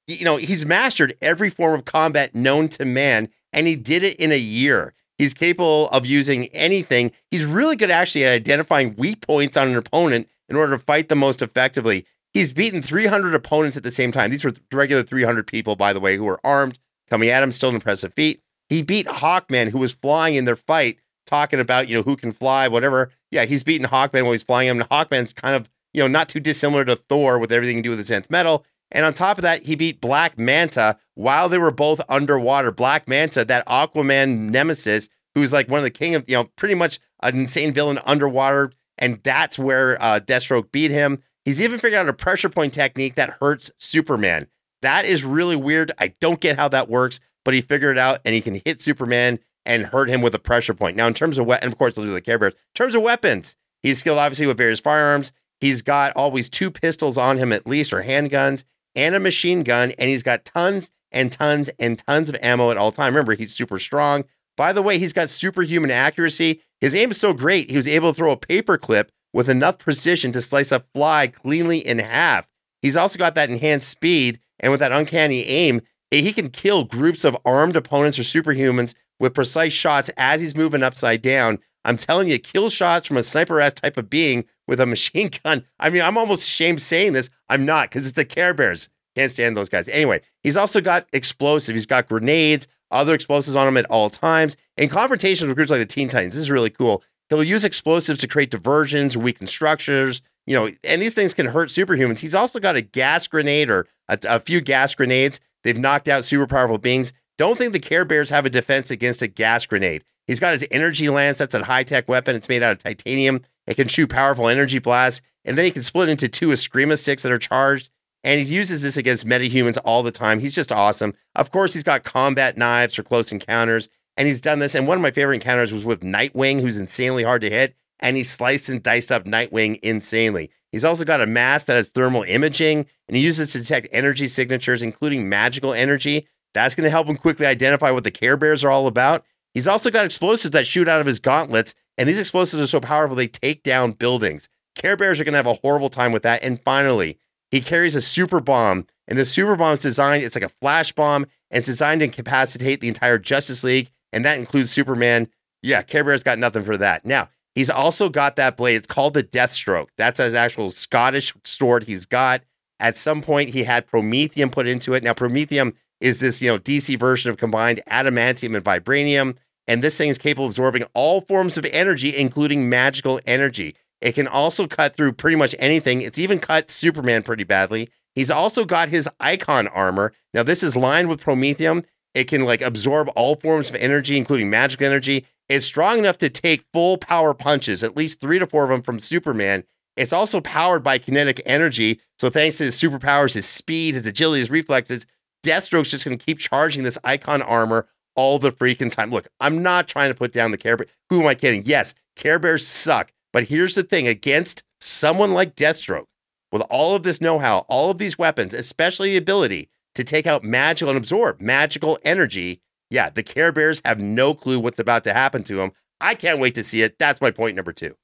you know, he's mastered every form of combat known to man, and he did it in a year. He's capable of using anything. He's really good actually at identifying weak points on an opponent in order to fight them most effectively. He's beaten 300 opponents at the same time. These were regular 300 people, by the way, who were armed, coming at him, still an impressive feat. He beat Hawkman, who was flying in their fight, talking about, you know, who can fly, whatever. Yeah, he's beaten Hawkman when he's flying him. And Hawkman's kind of, you know, not too dissimilar to Thor with everything to do with his nth metal. And on top of that, he beat Black Manta while they were both underwater. Black Manta, that Aquaman nemesis, who's like one of the king of, you know, pretty much an insane villain underwater. And that's where uh, Deathstroke beat him. He's even figured out a pressure point technique that hurts Superman. That is really weird. I don't get how that works, but he figured it out and he can hit Superman and hurt him with a pressure point. Now, in terms of what, and of course, they'll do the Care Bears. In terms of weapons, he's skilled obviously with various firearms. He's got always two pistols on him at least, or handguns and a machine gun, and he's got tons and tons and tons of ammo at all time. Remember, he's super strong. By the way, he's got superhuman accuracy. His aim is so great, he was able to throw a paperclip with enough precision to slice a fly cleanly in half. He's also got that enhanced speed, and with that uncanny aim, eh, he can kill groups of armed opponents or superhumans with precise shots as he's moving upside down. I'm telling you, kill shots from a sniper ass type of being with a machine gun. I mean, I'm almost ashamed saying this. I'm not because it's the Care Bears. Can't stand those guys. Anyway, he's also got explosive. He's got grenades, other explosives on him at all times. In confrontations with groups like the Teen Titans, this is really cool. He'll use explosives to create diversions, weaken structures, you know, and these things can hurt superhumans. He's also got a gas grenade or a, a few gas grenades. They've knocked out super powerful beings. Don't think the Care Bears have a defense against a gas grenade. He's got his energy lance. That's a high tech weapon. It's made out of titanium. It can shoot powerful energy blasts. And then he can split into two Eskrima sticks that are charged. And he uses this against metahumans all the time. He's just awesome. Of course, he's got combat knives for close encounters. And he's done this. And one of my favorite encounters was with Nightwing, who's insanely hard to hit. And he sliced and diced up Nightwing insanely. He's also got a mask that has thermal imaging, and he uses to detect energy signatures, including magical energy. That's going to help him quickly identify what the Care Bears are all about. He's also got explosives that shoot out of his gauntlets, and these explosives are so powerful they take down buildings. Care Bears are going to have a horrible time with that. And finally, he carries a super bomb, and the super bomb is designed, it's like a flash bomb, and it's designed to incapacitate the entire Justice League, and that includes Superman. Yeah, Care Bear's got nothing for that. Now, he's also got that blade. It's called the Deathstroke. That's an actual Scottish sword he's got. At some point, he had Promethium put into it. Now, Promethium is this, you know, DC version of combined adamantium and vibranium. And this thing is capable of absorbing all forms of energy, including magical energy. It can also cut through pretty much anything. It's even cut Superman pretty badly. He's also got his icon armor. Now, this is lined with promethium. It can like absorb all forms of energy, including magic energy. It's strong enough to take full power punches, at least three to four of them from Superman. It's also powered by kinetic energy. So, thanks to his superpowers, his speed, his agility, his reflexes, Deathstroke's just going to keep charging this icon armor all the freaking time. Look, I'm not trying to put down the Care Bear. Who am I kidding? Yes, Care Bears suck. But here's the thing against someone like Deathstroke, with all of this know how, all of these weapons, especially the ability to take out magical and absorb magical energy, yeah, the Care Bears have no clue what's about to happen to them. I can't wait to see it. That's my point number two.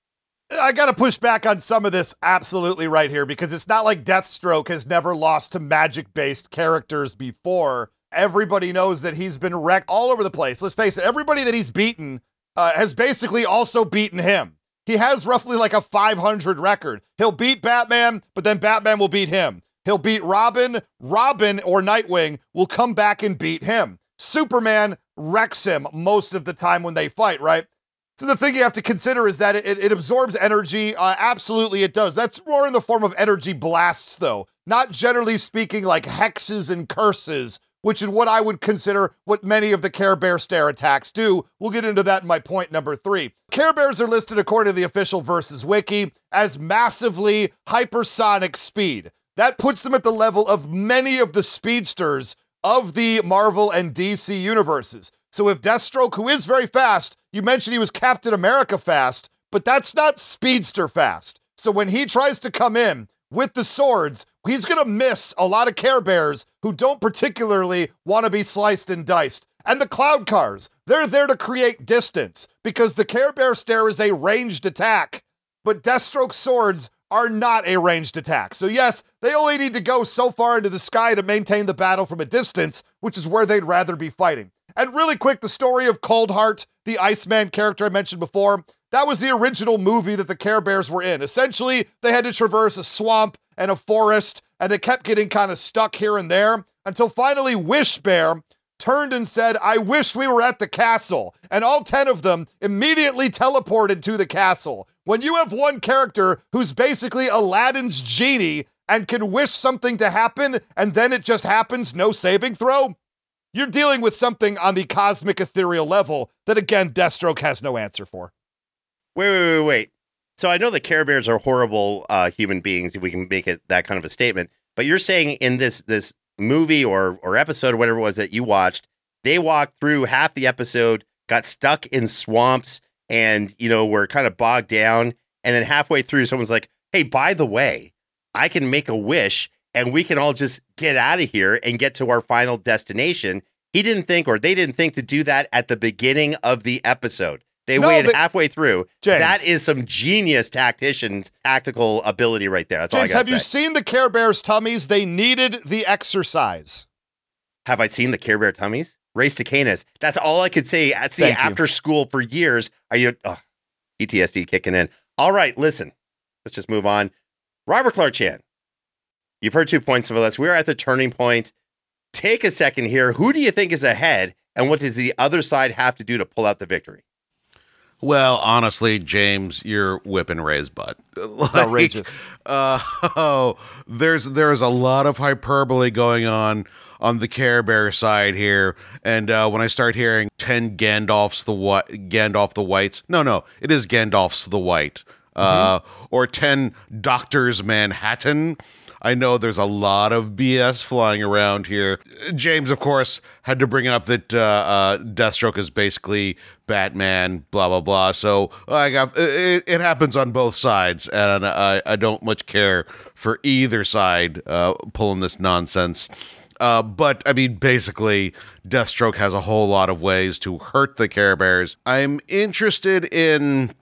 I got to push back on some of this absolutely right here because it's not like Deathstroke has never lost to magic based characters before. Everybody knows that he's been wrecked all over the place. Let's face it, everybody that he's beaten uh, has basically also beaten him. He has roughly like a 500 record. He'll beat Batman, but then Batman will beat him. He'll beat Robin. Robin or Nightwing will come back and beat him. Superman wrecks him most of the time when they fight, right? So the thing you have to consider is that it, it absorbs energy. Uh, absolutely, it does. That's more in the form of energy blasts, though. Not generally speaking like hexes and curses which is what I would consider what many of the Care Bear stare attacks do. We'll get into that in my point number three. Care Bears are listed according to the official Versus Wiki as massively hypersonic speed. That puts them at the level of many of the speedsters of the Marvel and DC universes. So if Deathstroke, who is very fast, you mentioned he was Captain America fast, but that's not speedster fast. So when he tries to come in with the swords, he's going to miss a lot of Care Bears who don't particularly want to be sliced and diced. And the Cloud Cars, they're there to create distance because the Care Bear stare is a ranged attack, but Deathstroke swords are not a ranged attack. So, yes, they only need to go so far into the sky to maintain the battle from a distance, which is where they'd rather be fighting. And really quick, the story of Coldheart, the Iceman character I mentioned before, that was the original movie that the Care Bears were in. Essentially, they had to traverse a swamp and a forest, and they kept getting kind of stuck here and there until finally Wish Bear turned and said, I wish we were at the castle. And all 10 of them immediately teleported to the castle. When you have one character who's basically Aladdin's genie and can wish something to happen and then it just happens, no saving throw, you're dealing with something on the cosmic ethereal level that, again, Deathstroke has no answer for. Wait, wait, wait, wait. So I know the Care Bears are horrible uh, human beings, if we can make it that kind of a statement. But you're saying in this this movie or or episode or whatever it was that you watched, they walked through half the episode, got stuck in swamps, and you know were kind of bogged down. And then halfway through, someone's like, "Hey, by the way, I can make a wish, and we can all just get out of here and get to our final destination." He didn't think, or they didn't think to do that at the beginning of the episode. They No, waited they- halfway through. James. That is some genius tactician's tactical ability right there. That's all I James, got have to you seen the Care Bears tummies? They needed the exercise. have I seen the Care Bear tummies? Race to Canis. That's all I could say. At see Thank you. after school for years. Are you oh, PTSD kicking in? All right, listen. Let's just move on. Robert Clarke-Chan. You've heard two points of us. We're at the turning point. Take a second here. Who do you think is ahead, and what does the other side have to do to pull out the victory? Well, honestly, James, you're whipping Ray's butt. It's outrageous. Uh, oh, there's there's a lot of hyperbole going on on the Care Bear side here, and uh, when I start hearing ten Gandalfs the what Gandalf the Whites, no, no, it is Gandalfs the White, uh, or ten Doctors Manhattan. I know there's a lot of BS flying around here. James, of course, had to bring it up that uh, uh, Deathstroke is basically Batman, blah blah blah. So I got it, it happens on both sides, and I, I don't much care for either side uh, pulling this nonsense. Uh, but I mean, basically, Deathstroke has a whole lot of ways to hurt the Care Bears. I'm interested in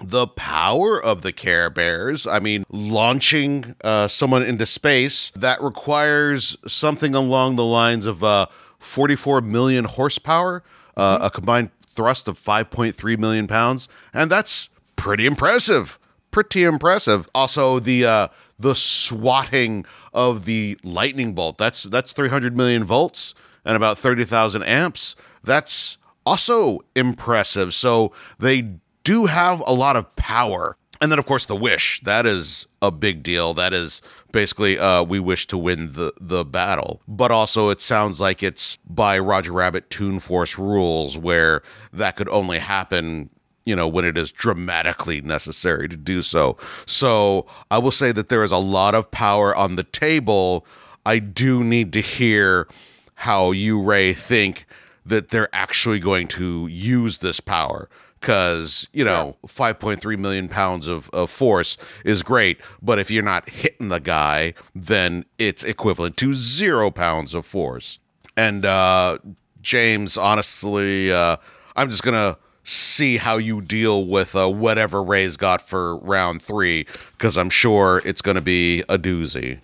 the power of the Care Bears. I mean, launching uh, someone into space that requires something along the lines of uh, 44 million horsepower, uh, a combined thrust of 5.3 million pounds, and that's pretty impressive. Pretty impressive. Also, the uh, the swatting of the lightning bolt. That's that's 300 million volts and about 30,000 amps. That's also impressive. So they do have a lot of power. And then, of course, the wish. That is a big deal. That is basically uh, we wish to win the, the battle. But also, it sounds like it's by Roger Rabbit Toon Force rules, where that could only happen, you know, when it is dramatically necessary to do so. So I will say that there is a lot of power on the table. I do need to hear how you, Ray, think that they're actually going to use this power because you know 5.3 million pounds of, of force is great but if you're not hitting the guy then it's equivalent to zero pounds of force and uh james honestly uh i'm just gonna see how you deal with uh, whatever ray's got for round three because i'm sure it's gonna be a doozy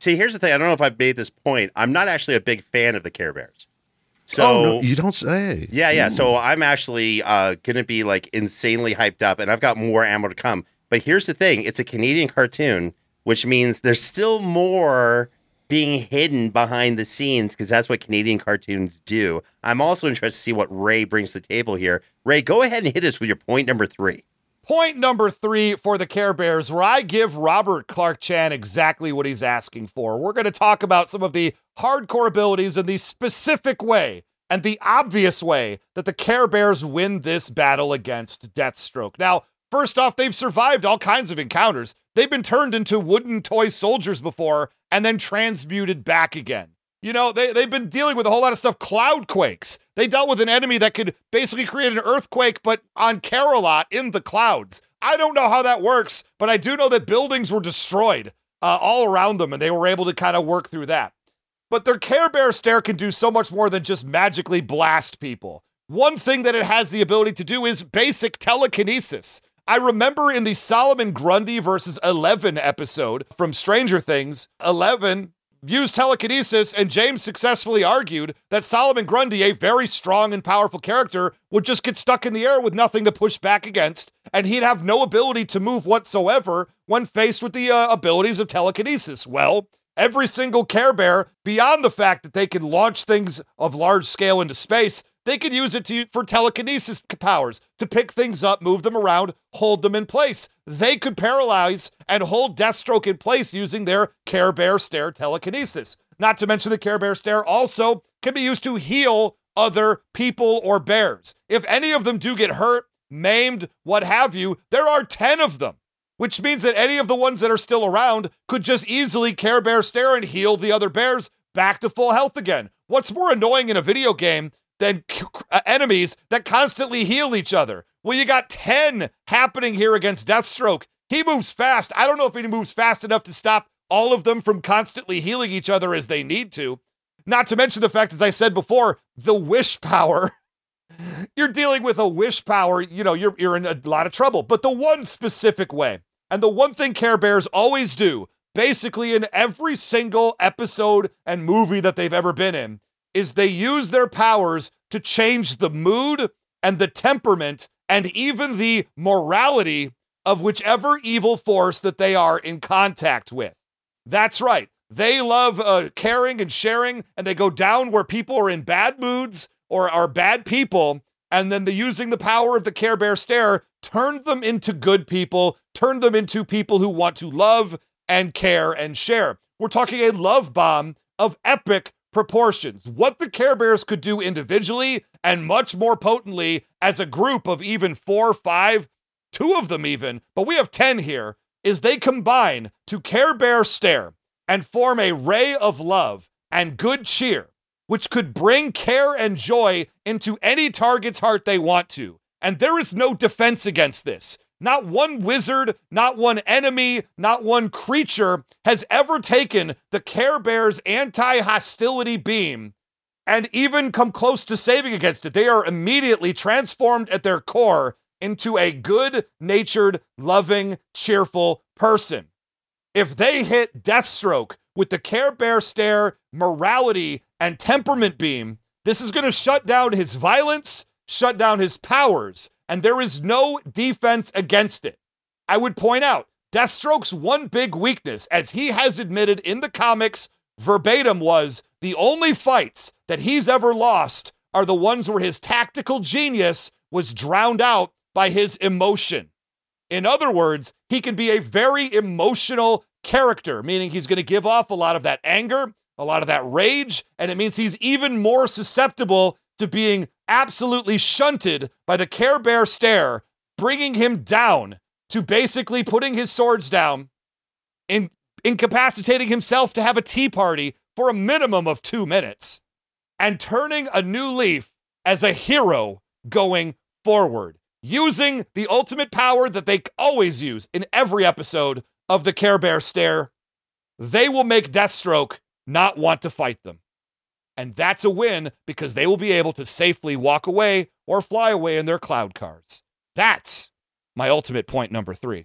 See, here's the thing. I don't know if I've made this point. I'm not actually a big fan of the Care Bears. So oh, no, you don't say Yeah, yeah. So I'm actually uh, gonna be like insanely hyped up, and I've got more ammo to come. But here's the thing: it's a Canadian cartoon, which means there's still more being hidden behind the scenes because that's what Canadian cartoons do. I'm also interested to see what Ray brings to the table here. Ray, go ahead and hit us with your point number three. Point number three for the Care Bears, where I give Robert Clarke-Chan exactly what he's asking for. We're going to talk about some of the hardcore abilities in the specific way and the obvious way that the Care Bears win this battle against Deathstroke. Now, first off, they've survived all kinds of encounters. They've been turned into wooden toy soldiers before and then transmuted back again. You know, they, they've been dealing with a whole lot of stuff. Cloud quakes. They dealt with an enemy that could basically create an earthquake, but on Care-a-Lot in the clouds. I don't know how that works, but I do know that buildings were destroyed uh, all around them, and they were able to kind of work through that. But their Care Bear stare can do so much more than just magically blast people. One thing that it has the ability to do is basic telekinesis. I remember in the Solomon Grundy versus Eleven episode from Stranger Things, Eleven used telekinesis, and James successfully argued that Solomon Grundy, a very strong and powerful character, would just get stuck in the air with nothing to push back against, and he'd have no ability to move whatsoever when faced with the uh, abilities of telekinesis. Well, every single Care Bear, beyond the fact that they can launch things of large scale into space, they could use it to, for telekinesis powers to pick things up, move them around, hold them in place. They could paralyze and hold Deathstroke in place using their Care Bear Stare telekinesis. Not to mention the Care Bear Stare also can be used to heal other people or bears. If any of them do get hurt, maimed, what have you, there are 10 of them, which means that any of the ones that are still around could just easily Care Bear Stare and heal the other bears back to full health again. What's more annoying in a video game than uh, enemies that constantly heal each other. Well, you got 10 happening here against Deathstroke. He moves fast. I don't know if he moves fast enough to stop all of them from constantly healing each other as they need to. Not to mention the fact, as I said before, the wish power. you're dealing with a wish power, you know, you're, you're in a lot of trouble. But the one specific way, and the one thing Care Bears always do, basically in every single episode and movie that they've ever been in, is they use their powers to change the mood and the temperament and even the morality of whichever evil force that they are in contact with. That's right. They love uh, caring and sharing, and they go down where people are in bad moods or are bad people. And then the using the power of the Care Bear stare turned them into good people, turned them into people who want to love and care and share. We're talking a love bomb of epic proportions. What the Care Bears could do individually and much more potently as a group of even four, five, two of them even, but we have 10 here, is they combine to Care Bear stare and form a ray of love and good cheer, which could bring care and joy into any target's heart they want to. And there is no defense against this. Not one wizard, not one enemy, not one creature has ever taken the Care Bear's anti hostility beam and even come close to saving against it. They are immediately transformed at their core into a good natured, loving, cheerful person if they hit Deathstroke with the Care Bear stare, morality, and temperament beam, this is going to shut down his violence, shut down his powers, and there is no defense against it. I would point out Deathstroke's one big weakness, as he has admitted in the comics verbatim, was the only fights that he's ever lost are the ones where his tactical genius was drowned out by his emotion. In other words, he can be a very emotional character, meaning he's going to give off a lot of that anger, a lot of that rage, and it means he's even more susceptible to being absolutely shunted by the Care Bear stare, bringing him down to basically putting his swords down, in, incapacitating himself to have a tea party for a minimum of two minutes, and turning a new leaf as a hero going forward using the ultimate power that they always use in every episode of the Care Bear stare, they will make Deathstroke not want to fight them. And that's a win because they will be able to safely walk away or fly away in their cloud cars. That's my ultimate point number three.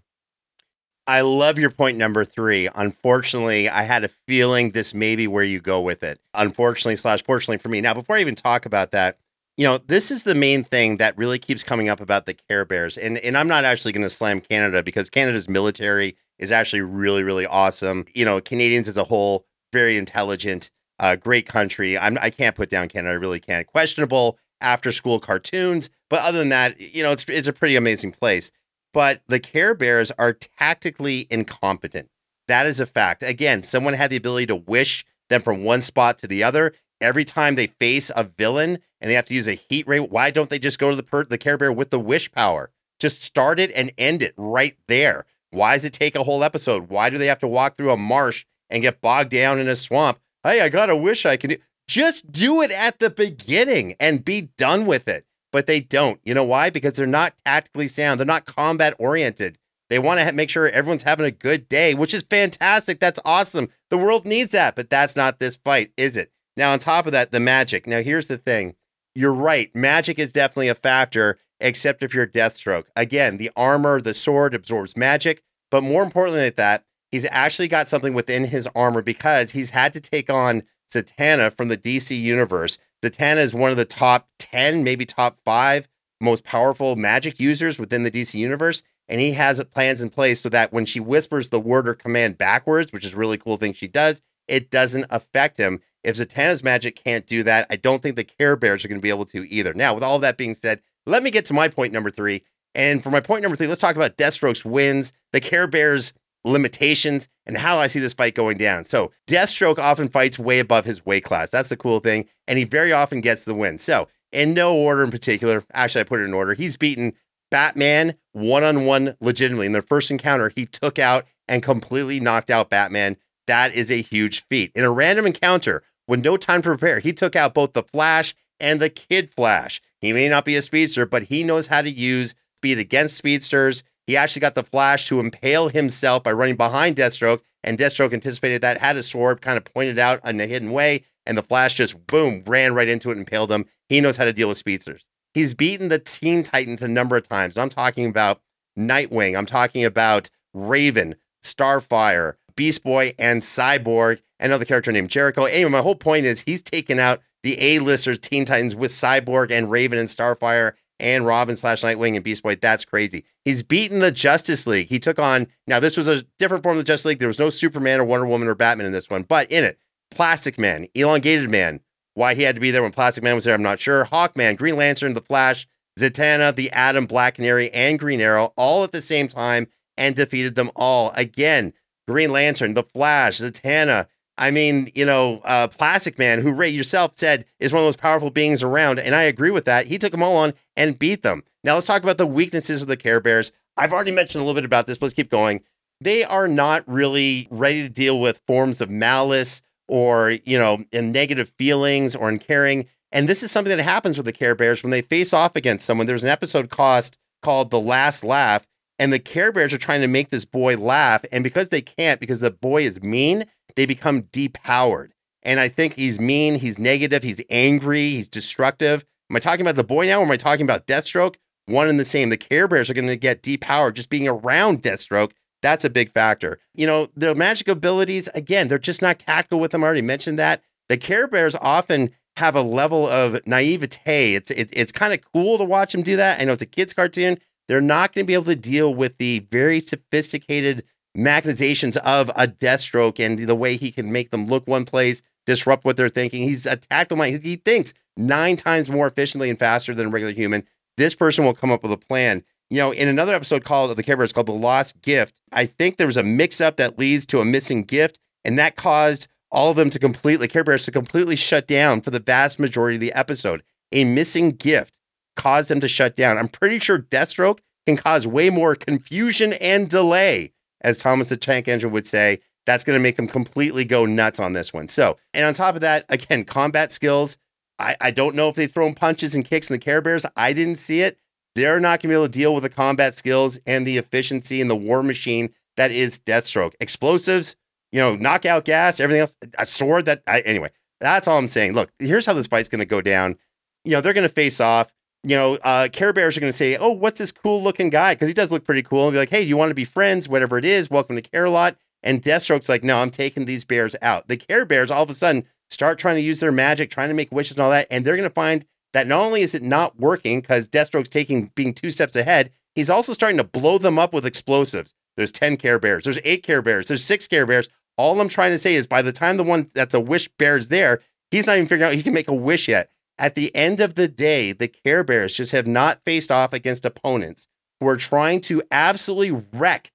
I love your point number three. Unfortunately, I had a feeling this may be where you go with it. Unfortunately, slash fortunately for me. Now, before I even talk about that, you know, this is the main thing that really keeps coming up about the Care Bears. And and I'm not actually going to slam Canada because Canada's military is actually really really awesome. You know, Canadians as a whole very intelligent, uh, great country. I'm I can't put down Canada. I really can't. Questionable after school cartoons, but other than that, you know, it's it's a pretty amazing place. But the Care Bears are tactically incompetent. That is a fact. Again, someone had the ability to wish them from one spot to the other every time they face a villain and they have to use a heat ray, why don't they just go to the per- the Care Bear with the wish power? Just start it and end it right there. Why does it take a whole episode? Why do they have to walk through a marsh and get bogged down in a swamp? Hey, I got a wish I can do. Just do it at the beginning and be done with it. But they don't. You know why? Because they're not tactically sound. They're not combat oriented. They want to make sure everyone's having a good day, which is fantastic. That's awesome. The world needs that, but that's not this fight, is it? Now, on top of that, the magic. Now, here's the thing you're right. Magic is definitely a factor, except if you're Deathstroke. Again, the armor, the sword absorbs magic, but more importantly than that, he's actually got something within his armor because he's had to take on Zatanna from the DC universe. Zatanna is one of the top 10, maybe top five most powerful magic users within the DC universe. And he has plans in place so that when she whispers the word or command backwards, which is a really cool thing she does, it doesn't affect him. If Zatanna's magic can't do that, I don't think the Care Bears are going to be able to either. Now, with all that being said, let me get to my point number three. And for my point number three, let's talk about Deathstroke's wins, the Care Bears' limitations, and how I see this fight going down. So, Deathstroke often fights way above his weight class. That's the cool thing. And he very often gets the win. So, in no order in particular, actually, I put it in order. He's beaten Batman one on one legitimately. In their first encounter, he took out and completely knocked out Batman. That is a huge feat. In a random encounter, with no time to prepare. He took out both the Flash and the Kid Flash. He may not be a speedster, but he knows how to use speed against speedsters. He actually got the Flash to impale himself by running behind Deathstroke, and Deathstroke anticipated that, had a sword kind of pointed out in a hidden way, and the Flash just boom ran right into it and impaled him. He knows how to deal with speedsters. He's beaten the Teen Titans a number of times. I'm talking about Nightwing. I'm talking about Raven, Starfire, Beast Boy, and Cyborg another character named Jericho. Anyway, my whole point is he's taken out the A-listers Teen Titans with Cyborg and Raven and Starfire and Robin slash Nightwing and Beast Boy. That's crazy. He's beaten the Justice League. He took on, now, this was a different form of the Justice League. There was no Superman or Wonder Woman or Batman in this one, but in it, Plastic Man, Elongated Man. Why he had to be there when Plastic Man was there, I'm not sure. Hawkman, Green Lantern, The Flash, Zatanna, The Atom, Black Canary, and Green Arrow all at the same time and defeated them all. Again, Green Lantern, The Flash, Zatanna. I mean, you know, uh, Plastic Man, who Ray yourself said is one of those powerful beings around, and I agree with that. He took them all on and beat them. Now let's talk about the weaknesses of the Care Bears. I've already mentioned a little bit about this, but let's keep going. They are not really ready to deal with forms of malice or, you know, in negative feelings or in caring. And this is something that happens with the Care Bears when they face off against someone. There's an episode cost called The Last Laugh, and the Care Bears are trying to make this boy laugh. And because they can't, because the boy is mean, they become depowered. And I think he's mean, he's negative, he's angry, he's destructive. Am I talking about the boy now or am I talking about Deathstroke? One and the same. The Care Bears are going to get depowered just being around Deathstroke. That's a big factor. You know, their magic abilities, again, they're just not tactical with them. I already mentioned that. The Care Bears often have a level of naivete. It's it, it's kind of cool to watch them do that. I know it's a kids cartoon. They're not going to be able to deal with the very sophisticated machinations of a Deathstroke and the way he can make them look one place, disrupt what they're thinking. He's a tactical mind. He thinks nine times more efficiently and faster than a regular human. This person will come up with a plan. You know, in another episode called the Care Bears called The Lost Gift, I think there was a mix up that leads to a missing gift, and that caused all of them to completely, Care Bears to completely shut down for the vast majority of the episode. A missing gift caused them to shut down. I'm pretty sure Deathstroke can cause way more confusion and delay as Thomas the Tank Engine would say, that's going to make them completely go nuts on this one. So, and on top of that, again, combat skills. I, I don't know if they've thrown punches and kicks in the Care Bears. I didn't see it. They're not going to be able to deal with the combat skills and the efficiency and the war machine that is Deathstroke. Explosives, you know, knockout gas, everything else, a sword that, I, anyway, that's all I'm saying. Look, here's how this fight's going to go down. You know, they're going to face off you know, uh, Care Bears are going to say, "Oh, what's this cool looking guy?" Because he does look pretty cool, and be like, "Hey, you want to be friends? Whatever it is, welcome to Care-a-Lot." And Deathstroke's like, "No, I'm taking these bears out." The Care Bears all of a sudden start trying to use their magic, trying to make wishes and all that, and they're going to find that not only is it not working because Deathstroke's taking being two steps ahead, he's also starting to blow them up with explosives. There's ten Care Bears. There's eight Care Bears. There's six Care Bears. All I'm trying to say is, by the time the one that's a wish bear's there, he's not even figuring out he can make a wish yet. At the end of the day, the Care Bears just have not faced off against opponents who are trying to absolutely wreck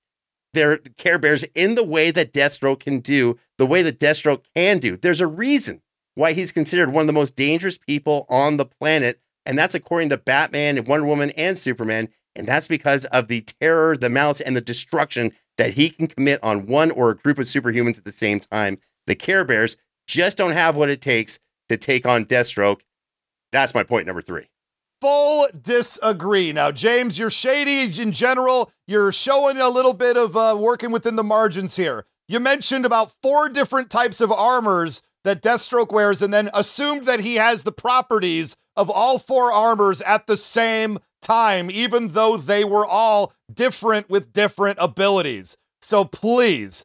their Care Bears in the way that Deathstroke can do, the way that Deathstroke can do. There's a reason why he's considered one of the most dangerous people on the planet. And that's according to Batman and Wonder Woman and Superman. And that's because of the terror, the malice, and the destruction that he can commit on one or a group of superhumans at the same time. The Care Bears just don't have what it takes to take on Deathstroke. That's my point number three. Full disagree. Now, James, you're shady in general. You're showing a little bit of uh, working within the margins here. You mentioned about four different types of armors that Deathstroke wears and then assumed that he has the properties of all four armors at the same time, even though they were all different with different abilities. So please,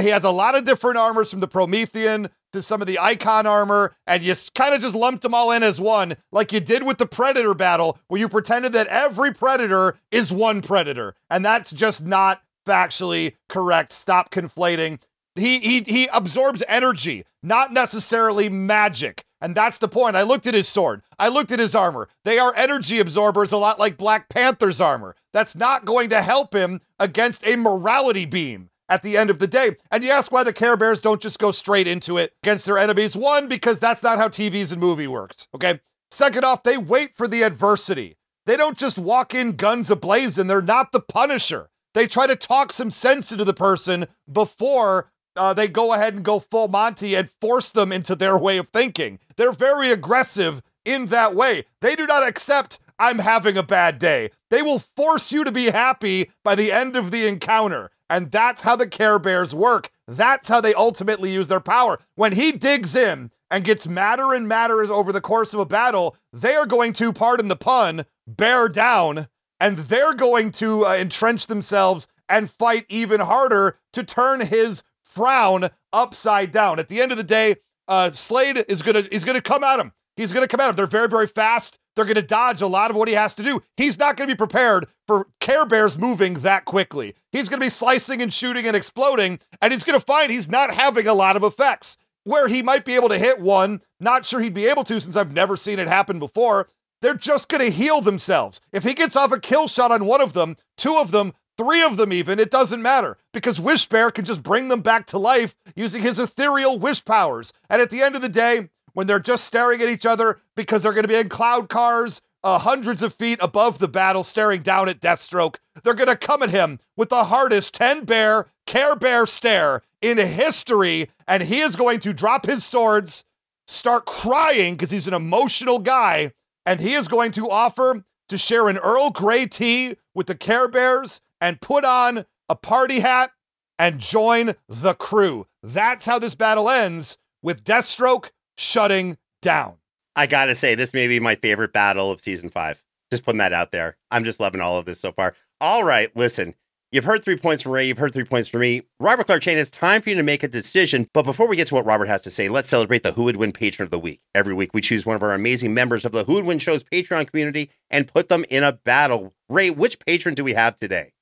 he has a lot of different armors from the Promethean to some of the icon armor, and you kind of just lumped them all in as one, like you did with the Predator battle, where you pretended that every Predator is one Predator. And that's just not factually correct. Stop conflating. He, he, he absorbs energy, not necessarily magic. And that's the point. I looked at his sword. I looked at his armor. They are energy absorbers, a lot like Black Panther's armor. That's not going to help him against a morality beam at the end of the day. And you ask why the Care Bears don't just go straight into it against their enemies. One, because that's not how TVs and movie works. Okay. Second off, they wait for the adversity. They don't just walk in guns ablaze and They're not the Punisher. They try to talk some sense into the person before uh, they go ahead and go full Monty and force them into their way of thinking. They're very aggressive in that way. They do not accept I'm having a bad day. They will force you to be happy by the end of the encounter. And that's how the Care Bears work. That's how they ultimately use their power. When he digs in and gets madder and madder over the course of a battle, they are going to, pardon the pun, bear down and they're going to uh, entrench themselves and fight even harder to turn his frown upside down. At the end of the day, uh, Slade is gonna is gonna come at him. He's going to come at him. They're very, very fast. They're going to dodge a lot of what he has to do. He's not going to be prepared for Care Bears moving that quickly. He's going to be slicing and shooting and exploding, and he's going to find he's not having a lot of effects. Where he might be able to hit one, not sure he'd be able to since I've never seen it happen before. They're just going to heal themselves. If he gets off a kill shot on one of them, two of them, three of them even, it doesn't matter because Wish Bear can just bring them back to life using his ethereal wish powers. And at the end of the day, when they're just staring at each other because they're going to be in cloud cars uh, hundreds of feet above the battle, staring down at Deathstroke. They're going to come at him with the hardest 10 bear, Care Bear stare in history, and he is going to drop his swords, start crying because he's an emotional guy, and he is going to offer to share an Earl Grey tea with the Care Bears and put on a party hat and join the crew. That's how this battle ends with Deathstroke shutting down. I gotta say, this may be my favorite battle of season five. Just putting that out there. I'm just loving all of this so far. All right, listen. You've heard three points from Ray. You've heard three points from me. Robert Clarke-Chan, it's time for you to make a decision. But before we get to what Robert has to say, let's celebrate the Who Would Win Patron of the Week. Every week, we choose one of our amazing members of the Who Would Win Show's Patreon community and put them in a battle. Ray, which patron do we have today?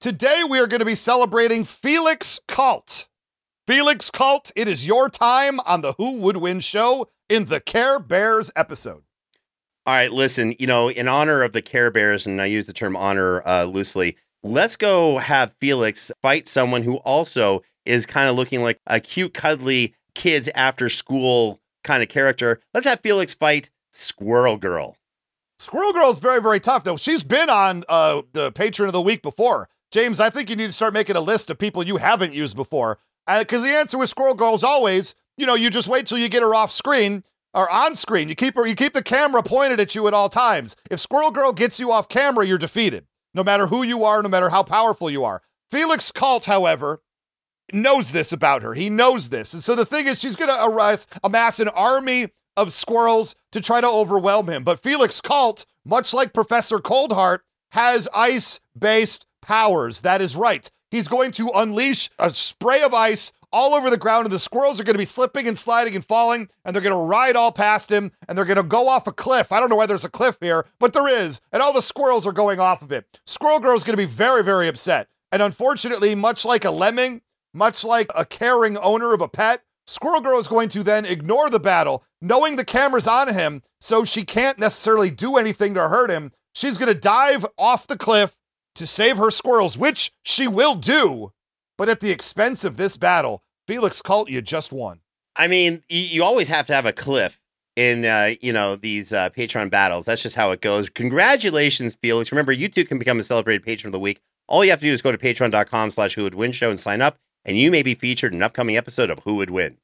Today, we are going to be celebrating Felix Cult. Felix Cult, it is your time on the Who Would Win show in the Care Bears episode. All right, listen, you know, in honor of the Care Bears, and I use the term honor uh, loosely, let's go have Felix fight someone who also is kind of looking like a cute, cuddly kids after school kind of character. Let's have Felix fight Squirrel Girl. Squirrel Girl is very, very tough, though. She's been on uh, the Patron of the Week before. James, I think you need to start making a list of people you haven't used before. Because uh, the answer with Squirrel Girl is always, you know, you just wait till you get her off screen or on screen. You keep her, you keep the camera pointed at you at all times. If Squirrel Girl gets you off camera, you're defeated. No matter who you are, no matter how powerful you are. Felix Cult, however, knows this about her. He knows this. And so the thing is, she's going to amass, amass an army of squirrels to try to overwhelm him. But Felix Cult, much like Professor Coldheart, has ice based powers. That is right. He's going to unleash a spray of ice all over the ground, and the squirrels are going to be slipping and sliding and falling, and they're going to ride all past him, and they're going to go off a cliff. I don't know why there's a cliff here, but there is, and all the squirrels are going off of it. Squirrel Girl is going to be very, very upset. And unfortunately, much like a lemming, much like a caring owner of a pet, Squirrel Girl is going to then ignore the battle, knowing the camera's on him, so she can't necessarily do anything to hurt him. She's going to dive off the cliff to save her squirrels, which she will do, but at the expense of this battle. Felix Cult, you just won. I mean, you, always have to have a cliff in uh, you know these uh, Patreon battles. That's just how it goes. Congratulations, Felix. Remember, you too can become a celebrated patron of the week. All you have to do is go to patreon.com slash who would win show and sign up, and you may be featured in an upcoming episode of Who Would Win.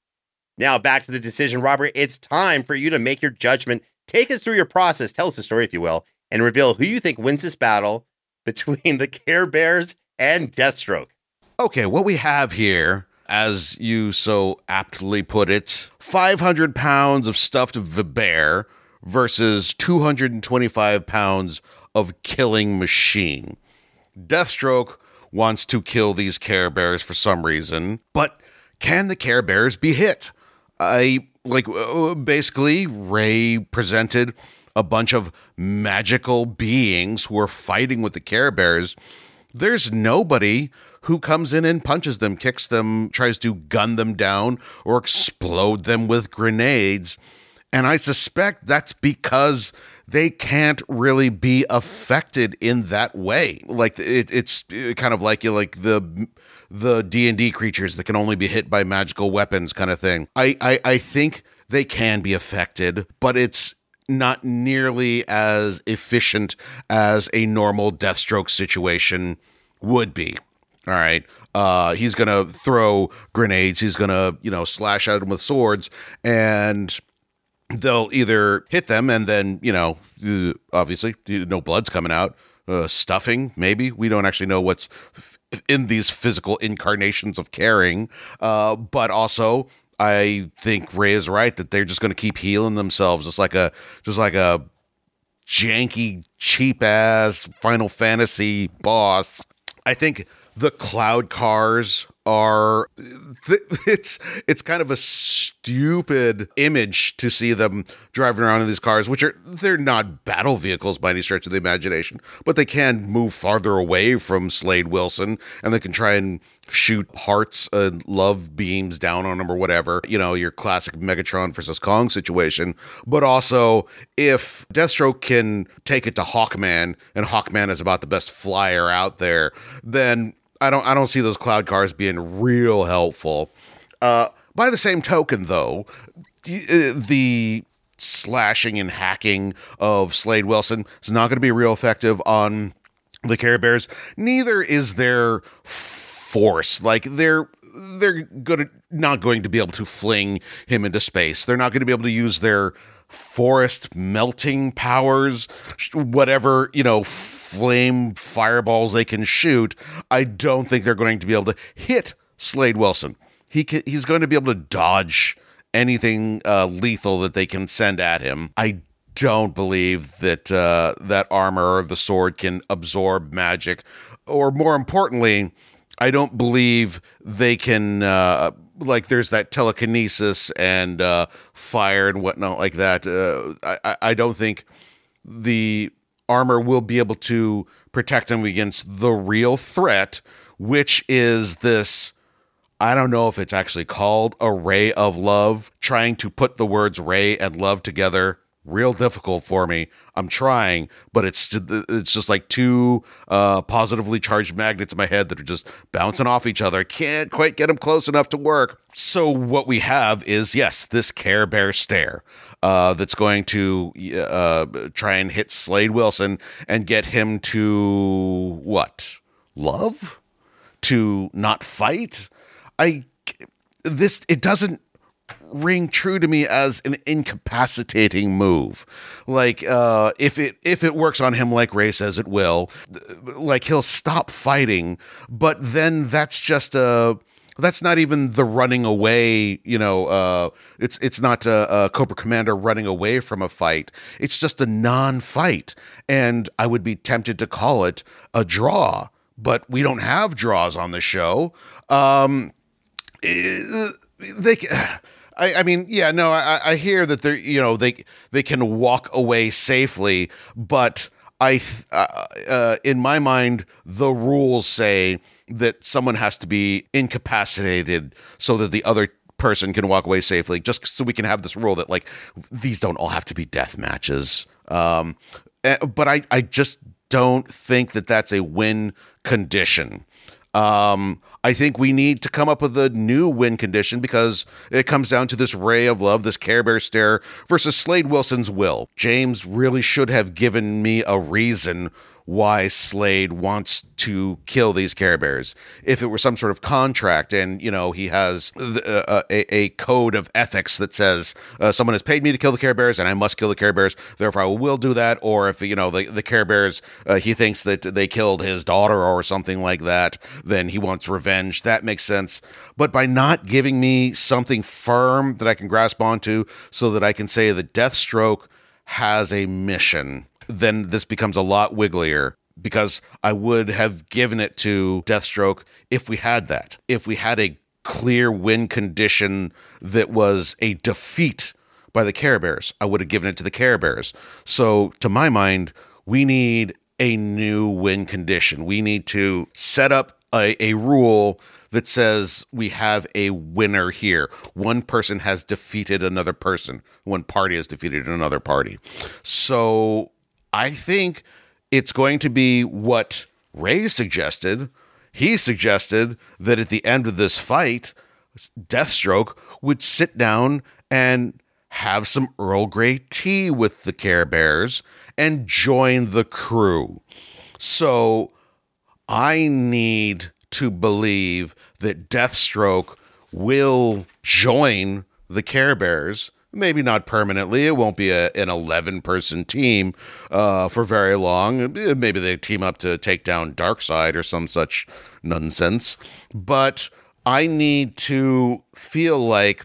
Now back to the decision, Robert. It's time for you to make your judgment. Take us through your process. Tell us the story, if you will, and reveal who you think wins this battle between the Care Bears and Deathstroke. Okay, what we have here, as you so aptly put it, 500 pounds of stuffed bear versus 225 pounds of killing machine. Deathstroke wants to kill these Care Bears for some reason, but can the Care Bears be hit? I like uh, basically Ray presented a bunch of magical beings who are fighting with the Care Bears. There's nobody who comes in and punches them, kicks them, tries to gun them down, or explode them with grenades. And I suspect that's because they can't really be affected in that way. Like it, it's kind of like you like the the D and D creatures that can only be hit by magical weapons, kind of thing. I, I I think they can be affected, but it's not nearly as efficient as a normal Deathstroke situation would be. All right. Uh, he's going to throw grenades. He's going to, you know, slash at them with swords and they'll either hit them and then, you know, obviously no blood's coming out, uh, stuffing, maybe. We don't actually know what's in these physical incarnations of caring. Uh, but also I think Ray is right that they're just going to keep healing themselves, just like a just like a janky, cheap ass Final Fantasy boss. I think the cloud cars are it's it's kind of a stupid image to see them driving around in these cars which are they're not battle vehicles by any stretch of the imagination but they can move farther away from Slade Wilson and they can try and shoot hearts and love beams down on them or whatever you know your classic Megatron versus Kong situation. But also if Deathstroke can take it to Hawkman and Hawkman is about the best flyer out there then I don't I don't see those cloud cars being real helpful. Uh, by the same token, though, the, uh, the slashing and hacking of Slade Wilson is not going to be real effective on the Care Bears. Neither is their force. Like they're they're good not going to be able to fling him into space. They're not going to be able to use their forest melting powers, whatever you know flame fireballs they can shoot, I don't think they're going to be able to hit Slade Wilson. He can, he's going to be able to dodge anything uh, lethal that they can send at him. I don't believe that uh, that armor or the sword can absorb magic, or more importantly, I don't believe they can. Uh, like, there's that telekinesis and uh, fire and whatnot like that. Uh, I, I don't think the armor will be able to protect him against the real threat, which is this. I don't know if it's actually called a ray of love. Trying to put the words ray and love together, real difficult for me. I'm trying, but it's it's just like two uh, positively charged magnets in my head that are just bouncing off each other. Can't quite get them close enough to work. So what we have is yes, this Care Bear stare uh, that's going to uh, try and hit Slade Wilson and get him to what? Love? To not fight? I this it doesn't ring true to me as an incapacitating move. Like uh, if it if it works on him like Ray says it will, like he'll stop fighting, but then that's just a that's not even the running away you know uh, it's it's not a, a, cobra commander running away from a fight. It's just a non-fight. And i would be tempted to call it a draw but we don't have draws on the show. Um, they I, I mean, yeah, no, I, I hear that they're, you know, they they can walk away safely, but I, uh, uh, in my mind, the rules say that someone has to be incapacitated so that the other person can walk away safely just so we can have this rule that like these don't all have to be death matches um eh, but i i just don't think that that's a win condition um I think we need to come up with a new win condition because it comes down to this ray of love, this Care Bear stare versus Slade Wilson's will. James really should have given me a reason why Slade wants to kill these Care Bears. If it were some sort of contract and, you know, he has uh, a, a, code of ethics that says uh, someone has paid me to kill the Care Bears and I must kill the Care Bears, therefore I will do that. Or if, you know, the, the Care Bears, uh, he thinks that they killed his daughter or something like that, then he wants revenge. That makes sense. But by not giving me something firm that I can grasp onto so that I can say that Deathstroke has a mission then this becomes a lot wigglier because I would have given it to Deathstroke if we had that. If we had a clear win condition that was a defeat by the Care Bears, I would have given it to the Care Bears. So, to my mind, we need a new win condition. We need to set up a, a rule that says we have a winner here. One person has defeated another person, one party has defeated another party. So I think it's going to be what Ray suggested. He suggested that at the end of this fight, Deathstroke would sit down and have some Earl Grey tea with the Care Bears and join the crew. So I need to believe that Deathstroke will join the Care Bears maybe not permanently. It won't be a, an 11 person team uh, for very long. Maybe they team up to take down Darkseid or some such nonsense. But I need to feel like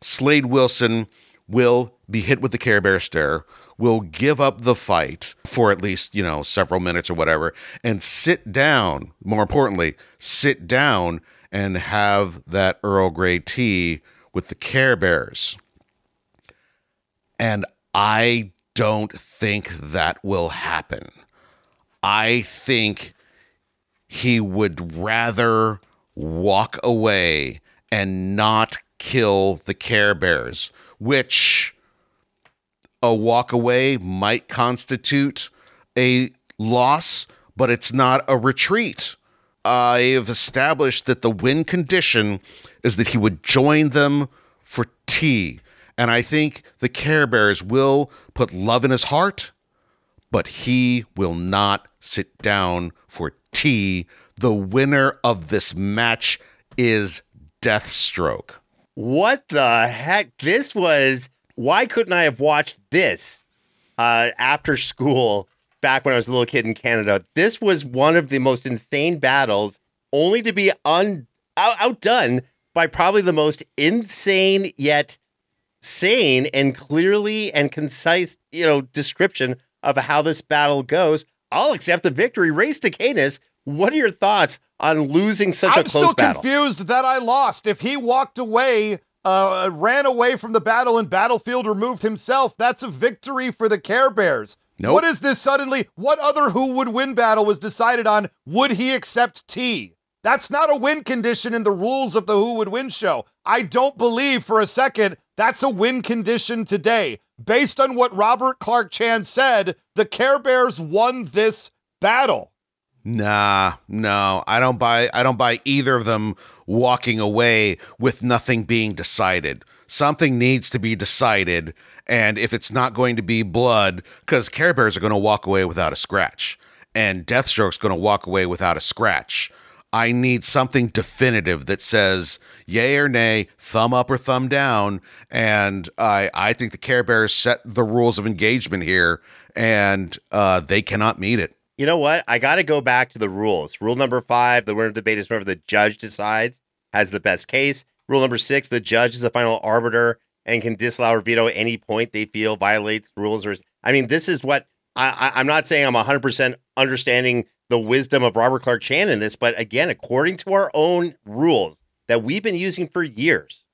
Slade Wilson will be hit with the Care Bear stare, will give up the fight for at least, you know, several minutes or whatever, and sit down, more importantly, sit down and have that Earl Grey tea with the Care Bears. And I don't think that will happen. I think he would rather walk away and not kill the Care Bears, which a walk away might constitute a loss, but it's not a retreat. I have established that the win condition is that he would join them for tea. And I think the Care Bears will put love in his heart, but he will not sit down for tea. The winner of this match is Deathstroke. What the heck? This was why couldn't I have watched this uh, after school back when I was a little kid in Canada? This was one of the most insane battles, only to be un- out- outdone by probably the most insane yet sane and clearly and concise, you know, description of how this battle goes. I'll accept the victory. Race to Canis. What are your thoughts on losing such I'm a close battle? I'm still confused that I lost. If he walked away, uh, ran away from the battle and battlefield removed himself, that's a victory for the Care Bears. Nope. What is this suddenly? What other who would win battle was decided on? Would he accept tea? That's not a win condition in the rules of the Who Would Win show. I don't believe for a second that's a win condition today. Based on what Robert Clarke-Chan said, the Care Bears won this battle. Nah, no, I don't buy I don't buy either of them walking away with nothing being decided. Something needs to be decided, and if it's not going to be blood, because Care Bears are going to walk away without a scratch, and Deathstroke's going to walk away without a scratch. I need something definitive that says yay or nay, thumb up or thumb down, and I I think the Care Bears set the rules of engagement here, and uh, they cannot meet it. You know what? I got to go back to the rules. Rule number five: the winner of the debate is whoever the judge decides has the best case. Rule number six: the judge is the final arbiter and can disallow or veto any point they feel violates rules. Or I mean, this is what I, I, I'm not saying I'm 100 percent understanding the wisdom of Robert Clarke-Chan in this, but again, according to our own rules that we've been using for years,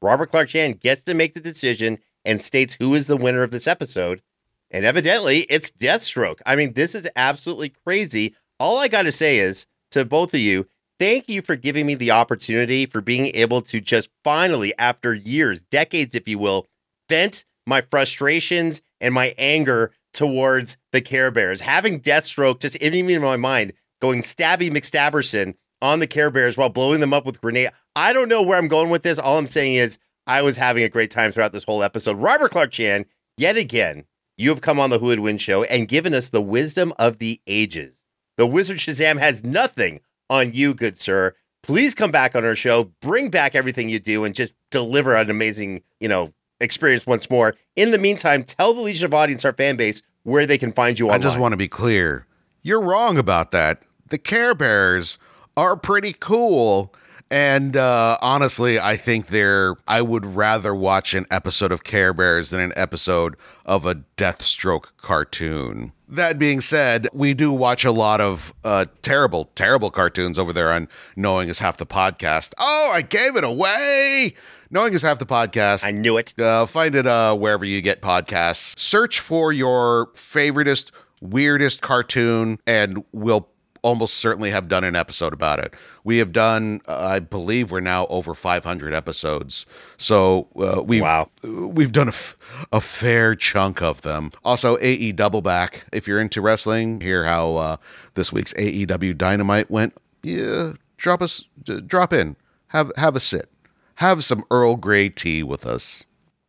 Robert Clarke-Chan gets to make the decision and states who is the winner of this episode. And evidently, it's Deathstroke. I mean, this is absolutely crazy. All I got to say is to both of you, thank you for giving me the opportunity for being able to just finally, after years, decades, if you will, vent my frustrations and my anger towards the Care Bears. Having Deathstroke just in me in my mind, going stabby McStabberson on the Care Bears while blowing them up with grenade. I don't know where I'm going with this. All I'm saying is I was having a great time throughout this whole episode. Robert Clarke-Chan, yet again, you have come on the Who Would Win show and given us the wisdom of the ages. The Wizard Shazam has nothing on you, good sir. Please come back on our show, bring back everything you do, and just deliver an amazing, you know, experience once more. In the meantime, tell the Legion of Audience, our fan base, where they can find you online. I just want to be clear. You're wrong about that. The Care Bears are pretty cool. And uh, honestly, I think they're. I would rather watch an episode of Care Bears than an episode of a Deathstroke cartoon. That being said, we do watch a lot of uh, terrible, terrible cartoons over there on Knowing is Half the Podcast. Oh, I gave it away! Knowing is Half the Podcast. I knew it. Uh, find it uh, wherever you get podcasts. Search for your favoriteest, weirdest cartoon, and we'll almost certainly have done an episode about it. We have done, uh, I believe, we're now over 500 episodes. So uh, we've Wow. we've done a, f- a fair chunk of them. Also, AE Double Back. If you're into wrestling, hear how uh, this week's AEW Dynamite went. Yeah, drop us, d- drop in, have have a sit, have some Earl Grey tea with us.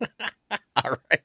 All right.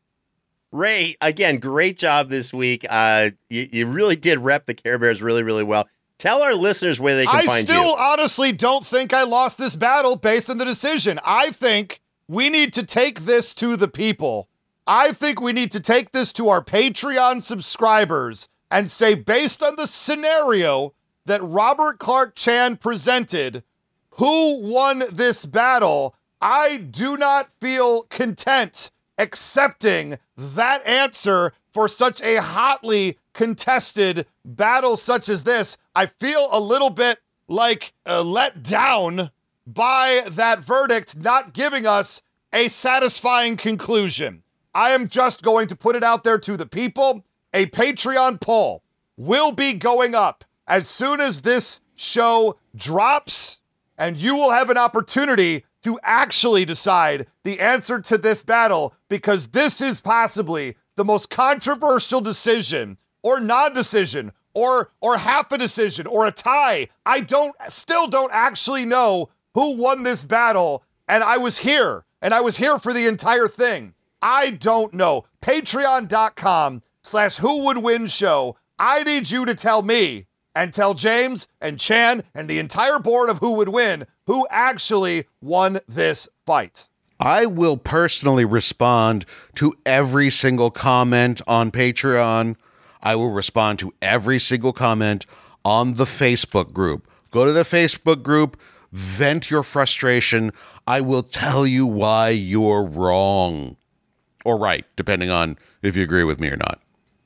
Ray, again, great job this week. Uh, you, you really did rep the Care Bears really, really well. Tell our listeners where they can find you. I find still you. honestly don't think I lost this battle based on the decision. I think we need to take this to the people. I think we need to take this to our Patreon subscribers and say, based on the scenario that Robert Clarke-Chan presented, who won this battle? I do not feel content accepting that answer for such a hotly contested battle such as this. I feel a little bit like uh, let down by that verdict not giving us a satisfying conclusion. I am just going to put it out there to the people. A Patreon poll will be going up as soon as this show drops, and you will have an opportunity to actually decide the answer to this battle because this is possibly the most controversial decision or non-decision or or half a decision or a tie. I don't still don't actually know who won this battle and I was here and I was here for the entire thing. I don't know. Patreon.com slash who would win show. I need you to tell me and tell James and Chan and the entire board of who would win who actually won this fight. I will personally respond to every single comment on Patreon. I will respond to every single comment on the Facebook group. Go to the Facebook group, vent your frustration. I will tell you why you're wrong or right, depending on if you agree with me or not.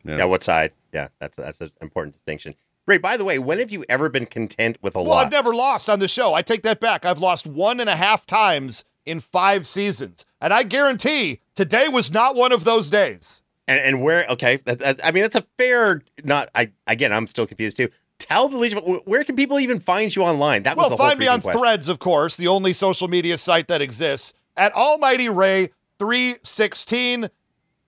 Yeah, what side? Yeah, that's that's an important distinction. Ray, by the way, when have you ever been content with a Well, loss? Well, I've never lost on the show. I take that back. I've lost one and a half times in five seasons. And I guarantee today was not one of those days. And, and where? Okay, that, that- I mean that's a fair. Not. I again, I'm still confused too. Tell the Legion. Where can people even find you online? That was Well, the whole find me on question. Threads, of course, the only social media site that exists, at Almighty Ray 316.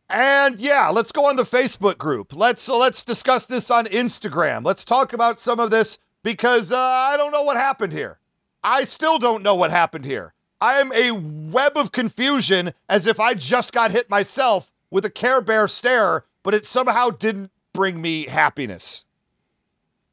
And yeah, let's go on the Facebook group. Let's uh, let's discuss this on Instagram. Let's talk about some of this because uh, I don't know what happened here. I still don't know what happened here. I am a web of confusion as if I just got hit myself with a Care Bear stare, but it somehow didn't bring me happiness.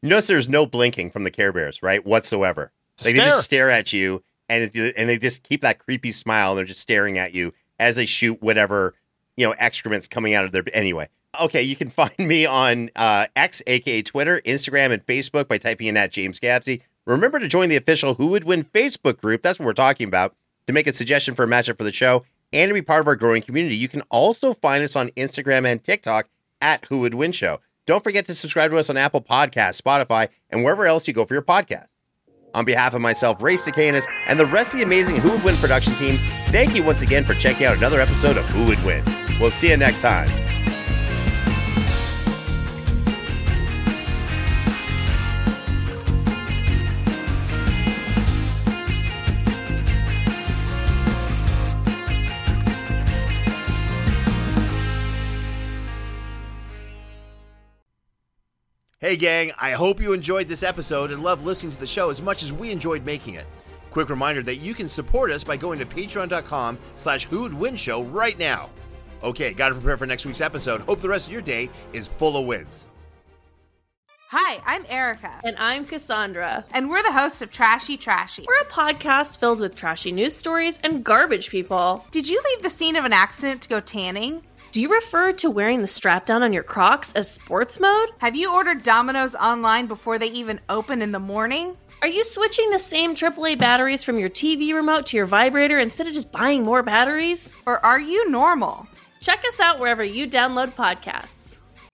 You notice there's no blinking from the Care Bears, right? Whatsoever. Like they just stare at you, and it, and they just keep that creepy smile. And they're just staring at you as they shoot whatever you know excrements coming out of their. Anyway, okay, you can find me on uh, X, aka Twitter, Instagram, and Facebook by typing in at James Gavsie. Remember to join the official Who Would Win Facebook group. That's what we're talking about. To make a suggestion for a matchup for the show and to be part of our growing community, you can also find us on Instagram and TikTok at Who Would Win Show. Don't forget to subscribe to us on Apple Podcasts, Spotify, and wherever else you go for your podcast. On behalf of myself, Ray Cicanis, and the rest of the amazing Who Would Win production team, thank you once again for checking out another episode of Who Would Win. We'll see you next time. Hey, gang, I hope you enjoyed this episode and loved listening to the show as much as we enjoyed making it. Quick reminder that you can support us by going to patreon.com slash who'd win show right now. Okay, gotta prepare for next week's episode. Hope the rest of your day is full of wins. Hi, I'm Erica, And I'm Cassandra. and we're the hosts of Trashy Trashy. We're a podcast filled with trashy news stories and garbage people. Did you leave the scene of an accident to go tanning? Do you refer to wearing the strap down on your Crocs as sports mode? Have you ordered Domino's online before they even open in the morning? Are you switching the same AAA batteries from your TV remote to your vibrator instead of just buying more batteries? Or are you normal? Check us out wherever you download podcasts.